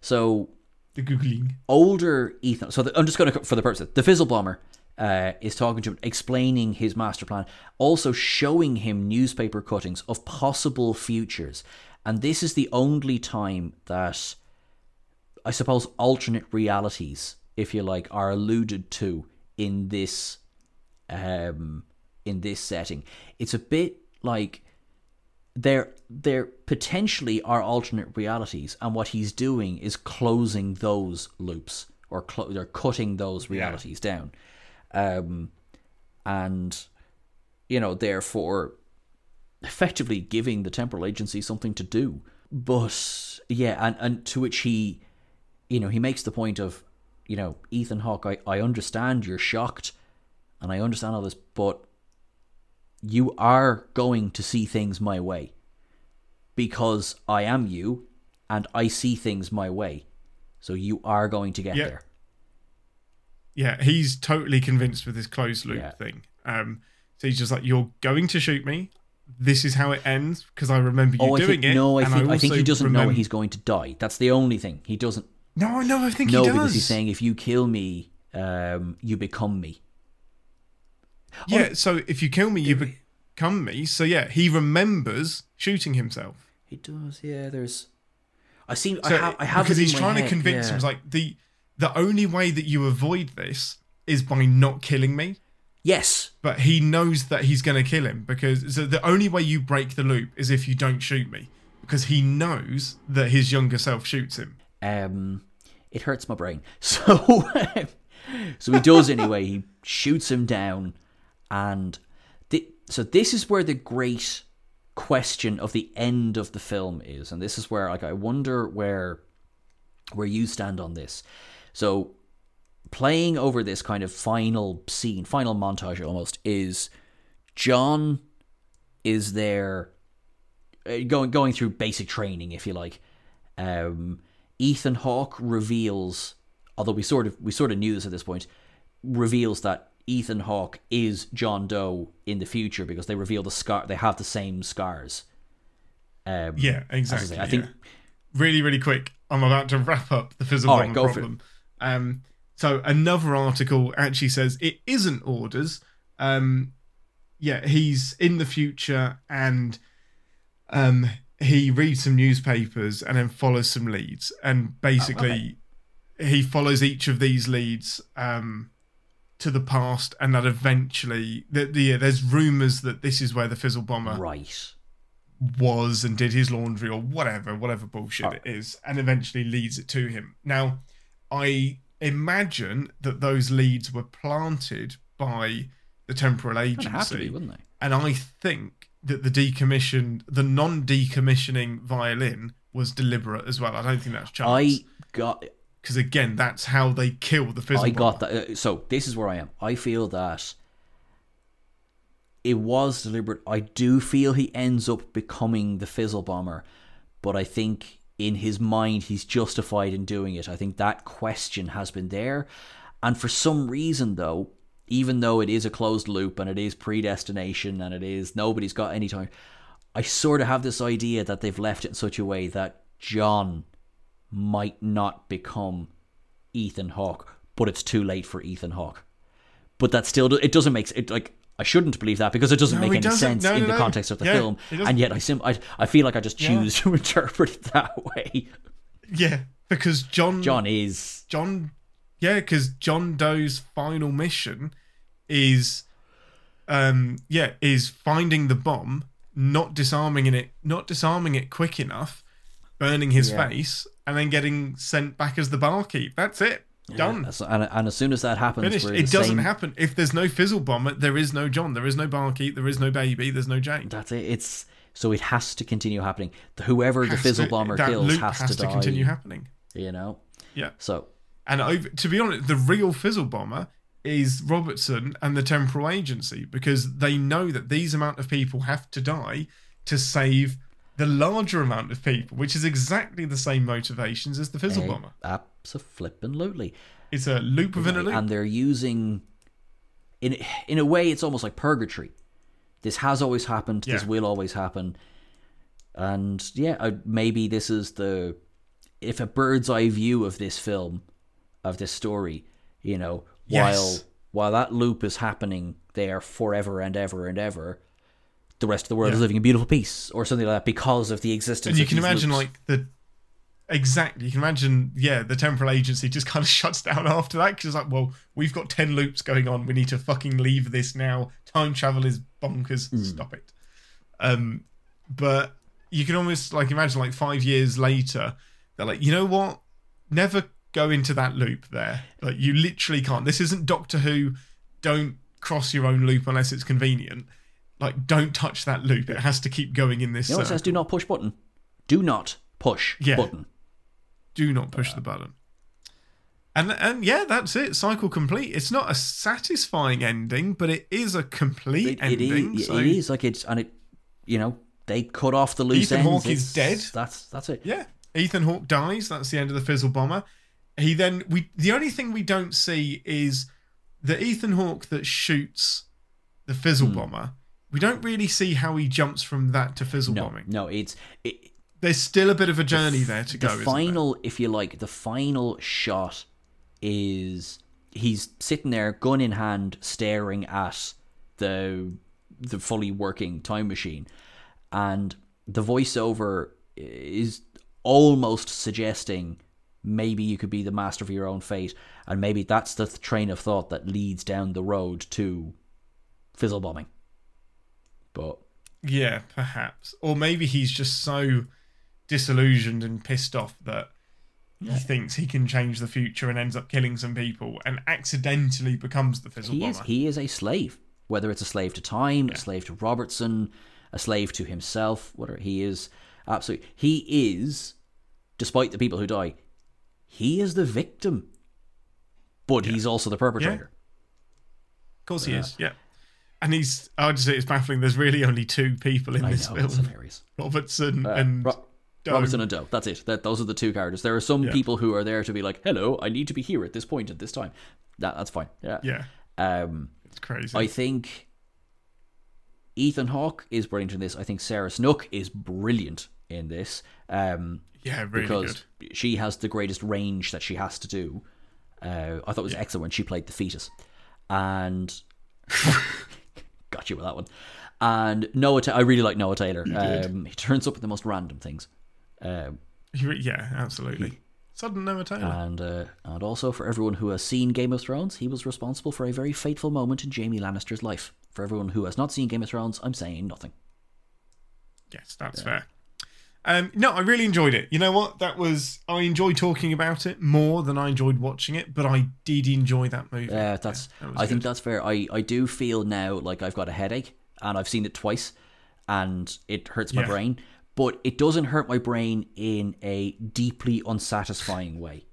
so the googling. older Ethan. So the, I'm just going to for the purpose of the Fizzle Bomber uh, is talking to him, explaining his master plan, also showing him newspaper cuttings of possible futures, and this is the only time that I suppose alternate realities, if you like, are alluded to in this um, in this setting. It's a bit like there there potentially are alternate realities and what he's doing is closing those loops or or cutting those realities down. Um and you know therefore effectively giving the temporal agency something to do. But yeah and and to which he you know he makes the point of you know Ethan Hawke I, I understand you're shocked and I understand all this but you are going to see things my way because I am you and I see things my way. So you are going to get Yeah. there. Yeah, he's totally convinced with this closed loop Yeah. thing. Um, so he's just like, "You're going to shoot me. This is how it ends because I remember you Oh, I doing think it." no, I and think I, think he doesn't know he's going to die. That's the only thing. He doesn't No, no, I think know he does. No, because he's saying if you kill me, um, you become me. Yeah, so if you kill me, you become me. So yeah, he remembers shooting himself. He does, yeah. There's, I see. I So, have. I have because he's trying to convince yeah. him. It's like the the only way that you avoid this is by not killing me. yes, But he knows that he's going to kill him because so the only way you break the loop is if you don't shoot me. Because he knows that his younger self shoots him. um, it hurts my brain. So, so he does anyway. He shoots him down, and so this is where the great question of the end of the film is, and this is where like I wonder where where you stand on this. So, playing over this kind of final scene, final montage almost is John is there uh, going going through basic training, if you like. Um, Ethan Hawke reveals, although we sort of we sort of knew this at this point, reveals that Ethan Hawke is John Doe in the future because they reveal the scar. They have the same scars. Um, Yeah, I exactly. say, I think really, really quick. I'm about to wrap up the physical right, bomb for it. problem. Um, so another article actually says it isn't orders. Um, yeah, he's in the future and um, he reads some newspapers and then follows some leads, and basically he follows each of these leads um, to the past, and that eventually, the, the, there's rumors that this is where the fizzle bomber right. was and did his laundry or whatever, whatever bullshit it is, and eventually leads it to him. Now, I imagine that those leads were planted by the temporal It'd have to agency, be, wouldn't they? and I think that the decommissioned, the non-decommissioning violin was deliberate as well. I don't think that's challenging. I chance got because again, that's how they kill the fizzle I got bomber. that. uh, So this is where I am. I feel that it was deliberate. I do feel he ends up becoming the fizzle bomber, but I think in his mind he's justified in doing it. I think that question has been there, and for some reason though, even though it is a closed loop and it is predestination and it is nobody's got any time, I sort of have this idea that they've left it in such a way that John might not become Ethan Hawke, but it's too late for Ethan Hawke. But that still it doesn't make it like I shouldn't believe that because it doesn't No, make any doesn't. sense No, in no, the no. context of the Yeah, film, and yet I sim I, I feel like I just Yeah. choose to interpret it that way. Yeah, because John John is John, yeah, because John Doe's final mission is, um, yeah, is finding the bomb, not disarming it, not disarming it quick enough, burning his Yeah. face, and then getting sent back as the barkeep. That's it. Done. That's- and, and as soon as that happens, Finished. It doesn't same- happen. If there's no fizzle bomber, there is no John. There is no barkeep. There is no baby. There's no Jane. That's it. It's so it has to continue happening. Whoever the fizzle to- bomber kills has, has to, die. continue happening. You know. Yeah. So And over, to be honest, the real fizzle bomber is Robertson and the temporal agency because they know that these amount of people have to die to save the larger amount of people, which is exactly the same motivations as the fizzle eh, bomber. absolutely. It's a loop within a loop. and they're using in in a way it's almost like purgatory. This has always happened. This will always happen. And yeah, I, maybe this is the if a bird's eye view of this film, of this story, you know, Yes. while that loop is happening there forever and ever and ever, the rest of the world is living in beautiful peace or something like that because of the existence. and you can imagine loops. like the exactly you can imagine yeah the temporal agency just kind of shuts down after that because it's like well we've got 10 loops going on we need to fucking leave this now time travel is bonkers Hmm. stop it um but you can almost like imagine like five years later they're like you know what never go into that loop there like you literally can't this isn't doctor who don't cross your own loop unless it's convenient like don't touch that loop it has to keep going in this you know, it circle. says do not push button. Do not push Yeah. button. do not push the button. And and yeah, that's it. Cycle complete. It's not a satisfying ending, but it is a complete It, it, ending. is, so it is like it's and it, you know, they cut off the loose Ethan ends. Hawke is dead. That's that's it. Yeah, Ethan Hawke dies. That's the end of the Fizzle Bomber. He then we the only thing we don't see is the Ethan Hawke that shoots the. Fizzle hmm. Bomber. We don't really see how he jumps from that to Fizzle No, bombing. no, it's it, There's still a bit of a journey there to the go. isn't final, if you like, the final shot is he's sitting there, gun in hand, staring at the the fully working time machine, and the voiceover is almost suggesting maybe you could be the master of your own fate, and maybe that's the train of thought that leads down the road to fizzle bombing. But Yeah, perhaps. Or maybe he's just so disillusioned and pissed off that he thinks he can change the future and ends up killing some people and accidentally becomes the fizzle he bomber. is he is a slave whether it's a slave to time a slave to robertson a slave to himself whatever he is absolutely he is despite the people who die he is the victim but he's also the perpetrator Of course he is, yeah. And he's, I would just say it's baffling. There's really only two people in i this know film it's hilarious Robertson Uh, and. Ro- Doe. robertson and doe that's it that, those are the two characters there are some Yeah. people who are there to be like hello i need to be here at this point at this time that, that's fine yeah Yeah, um it's crazy. I think Ethan Hawke is brilliant in this. I think Sarah Snook is brilliant in this. Um, yeah, really because good. she has the greatest range that she has to do. Uh, I thought it was excellent when she played the fetus, and got you with that one. And Noah, Ta- I really like Noah Taylor. Um, he turns up at the most random things, um, re- Yeah, absolutely. Sudden Noah Taylor. and uh, and also for everyone who has seen Game of Thrones, he was responsible for a very fateful moment in Jaime Lannister's life. For everyone who has not seen Game of Thrones, I'm saying nothing. Yes, that's fair. Um, no, I really enjoyed it. You know what? That was I enjoyed talking about it more than I enjoyed watching it, but I did enjoy that movie. Yeah, that's. that was I think that's fair. I I do feel now like I've got a headache, and I've seen it twice, and it hurts my Yeah. brain. But it doesn't hurt my brain in a deeply unsatisfying way.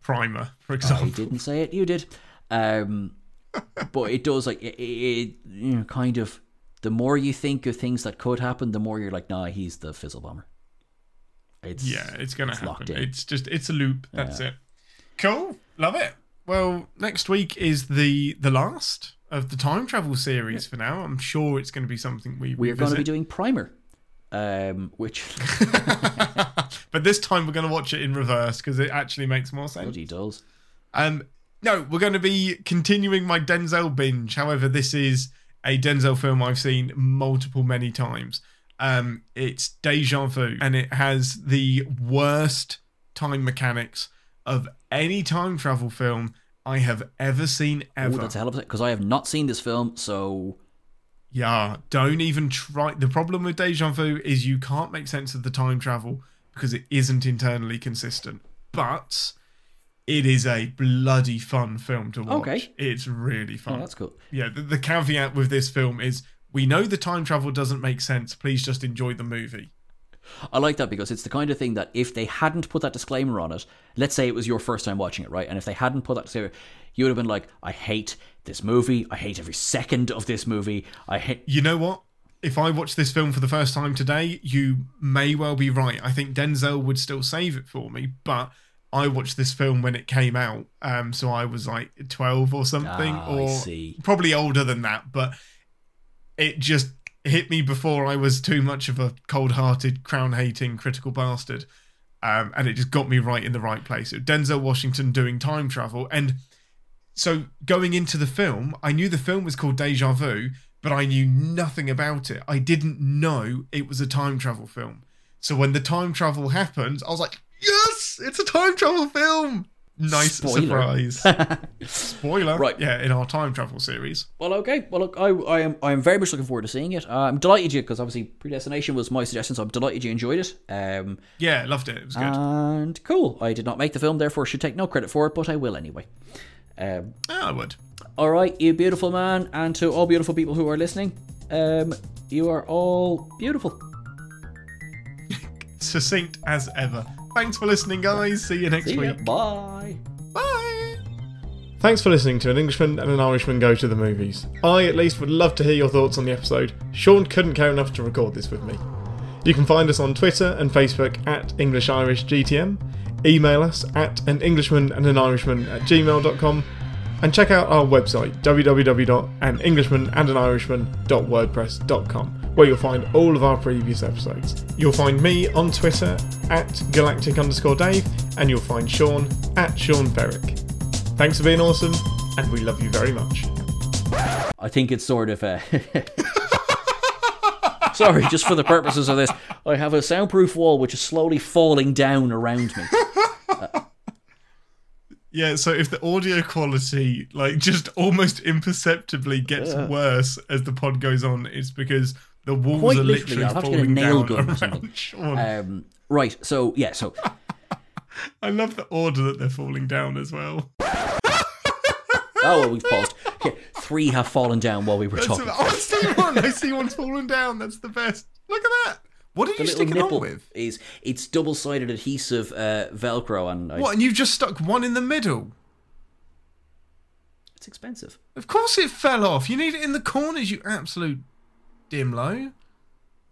Primer, for example. I didn't say it. You did. Um, but it does like it, it, it. You know, kind of. The more you think of things that could happen, the more you're like, nah, he's the fizzle bomber. It's Yeah, it's gonna it's happen. It's just it's a loop. That's it. Cool. Love it. well, next week is the the last of the time travel series for now. I'm sure it's going to be something we We're going to be doing Primer, um, which but this time we're going to watch it in reverse because it actually makes more sense. bloody does. Um, no, we're going to be continuing my Denzel binge. However, this is a Denzel film I've seen multiple, many times. Um, it's Deja Vu, and it has the worst time mechanics of any time travel film I have ever seen ever. that's a hell of a because I have not seen this film, so Yeah, don't even try. The problem with Deja Vu is you can't make sense of the time travel because it isn't internally consistent. But it is a bloody fun film to watch. Okay. It's really fun. oh, that's cool. yeah, the, the caveat with this film is we know the time travel doesn't make sense. Please just enjoy the movie. I like that because it's the kind of thing that if they hadn't put that disclaimer on it, let's say it was your first time watching it, right? And if they hadn't put that disclaimer, you would have been like, I hate this movie. I hate every second of this movie. I hate. You know what? If I watch this film for the first time today, you may well be right. I think Denzel would still save it for me, but I watched this film when it came out, um, so I was like twelve or something, Ah, or probably older than that. But it just hit me before I was too much of a cold-hearted, crown-hating, critical bastard, um, and it just got me right in the right place. Denzel Washington doing time travel, and so going into the film, I knew the film was called Deja Vu, but I knew nothing about it. I didn't know it was a time travel film. So when the time travel happened, I was like, "Yes, it's a time travel film!" Nice Spoiler. surprise. Spoiler, Right. Yeah, in our time travel series. Well, okay. Well, look, I, I am I am very much looking forward to seeing it. Uh, I'm delighted you because obviously Predestination was my suggestion, so I'm delighted you enjoyed it. Um, Yeah, loved it. It was good. and cool. I did not make the film, therefore should take no credit for it, but I will anyway. Um, Yeah, I would. all right, you beautiful man, and to all beautiful people who are listening, um, you are all beautiful. Succinct as ever. Thanks for listening, guys. See you next See ya. week. Bye. Bye. Thanks for listening to An Englishman and an Irishman Go to the Movies. I, at least, would love to hear your thoughts on the episode. Sean couldn't care enough to record this with me. You can find us on Twitter and Facebook at English Irish GTM, email us at an Englishman and an Irishman at gmail.com, and check out our website www.anenglishlamandandirishman.wordpress.com where you'll find all of our previous episodes. You'll find me on Twitter at galactic underscore Dave, and you'll find Sean at Sean Berwick. Thanks for being awesome, and we love you very much. I think it's sort of a. Sorry, just for the purposes of this, I have a soundproof wall which is slowly falling down around me. Yeah, so if the audio quality, like, just almost imperceptibly gets uh. worse as the pod goes on, it's because the walls Quite are literally, literally I'll to get a falling nail down gun or something. Sean. Um, right, so yeah, so I love the order that they're falling down as well. oh well, we've paused. Okay, three have fallen down while we were That's talking. oh, I see one. I see one's fallen down. That's the best. Look at that. What are The you little sticking on with? is it's double-sided adhesive uh, Velcro, and I, What? And you've just stuck one in the middle. it's expensive. Of course it fell off. You need it in the corners, you absolute dimlo.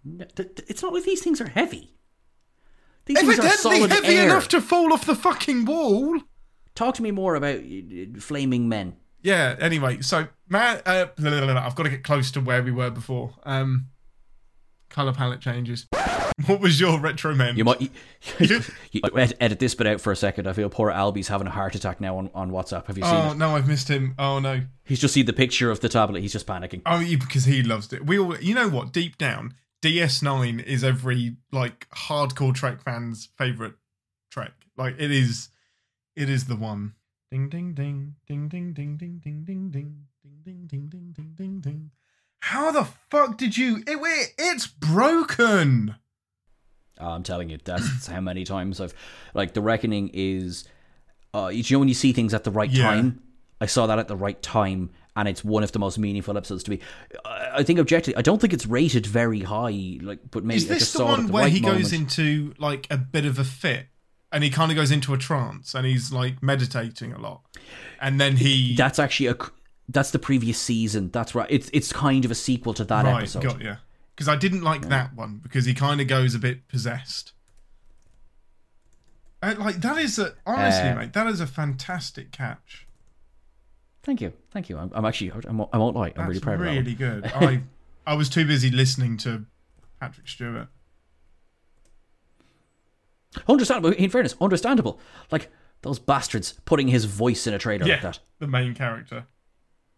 No, th- th- It's not like these things are heavy. These things are Evidently solid heavy air. enough to fall off the fucking wall. Talk to me more about uh, flaming men. Yeah. Anyway, so man, uh, blah, blah, blah, blah. I've got to get close to where we were before. Um, color palette changes. What was your retro men? You might you, you ed- edit this bit out for a second. I feel poor Albie's having a heart attack now on, on WhatsApp. Have you seen oh it? no, I've missed him. Oh no. He's just seen the picture of the tablet. He's just panicking. Oh, yeah, because he loves it. We all, you know what? Deep down, DS9 is every like hardcore Trek fan's favorite Trek. Like it is, it is the one. Ding ding ding ding ding ding ding ding ding ding ding ding ding ding ding ding ding. How the fuck did you? It, it it's broken. Oh, I'm telling you, that's how many times I've like the reckoning is. Uh, you know when you see things at the right Yeah. time. I saw that at the right time, and it's one of the most meaningful episodes to me. I, I think objectively, I don't think it's rated very high. Like, but maybe Is this just the one the where right he moment. goes into like a bit of a fit? And he kind of goes into a trance, and he's like meditating a lot, and then he That's actually a. That's the previous season. That's right. It's it's kind of a sequel to that right, episode. got you. Because I didn't like that one because he kind of goes a bit possessed. Uh, like that is a honestly, Uh, mate, that is a fantastic catch. Thank you, thank you. I'm, I'm actually, I'm, I won't lie, I'm That's really proud of that. really good. I I was too busy listening to Patrick Stewart. Understandable. In fairness, understandable. Like those bastards putting his voice in a trailer like that. the main character.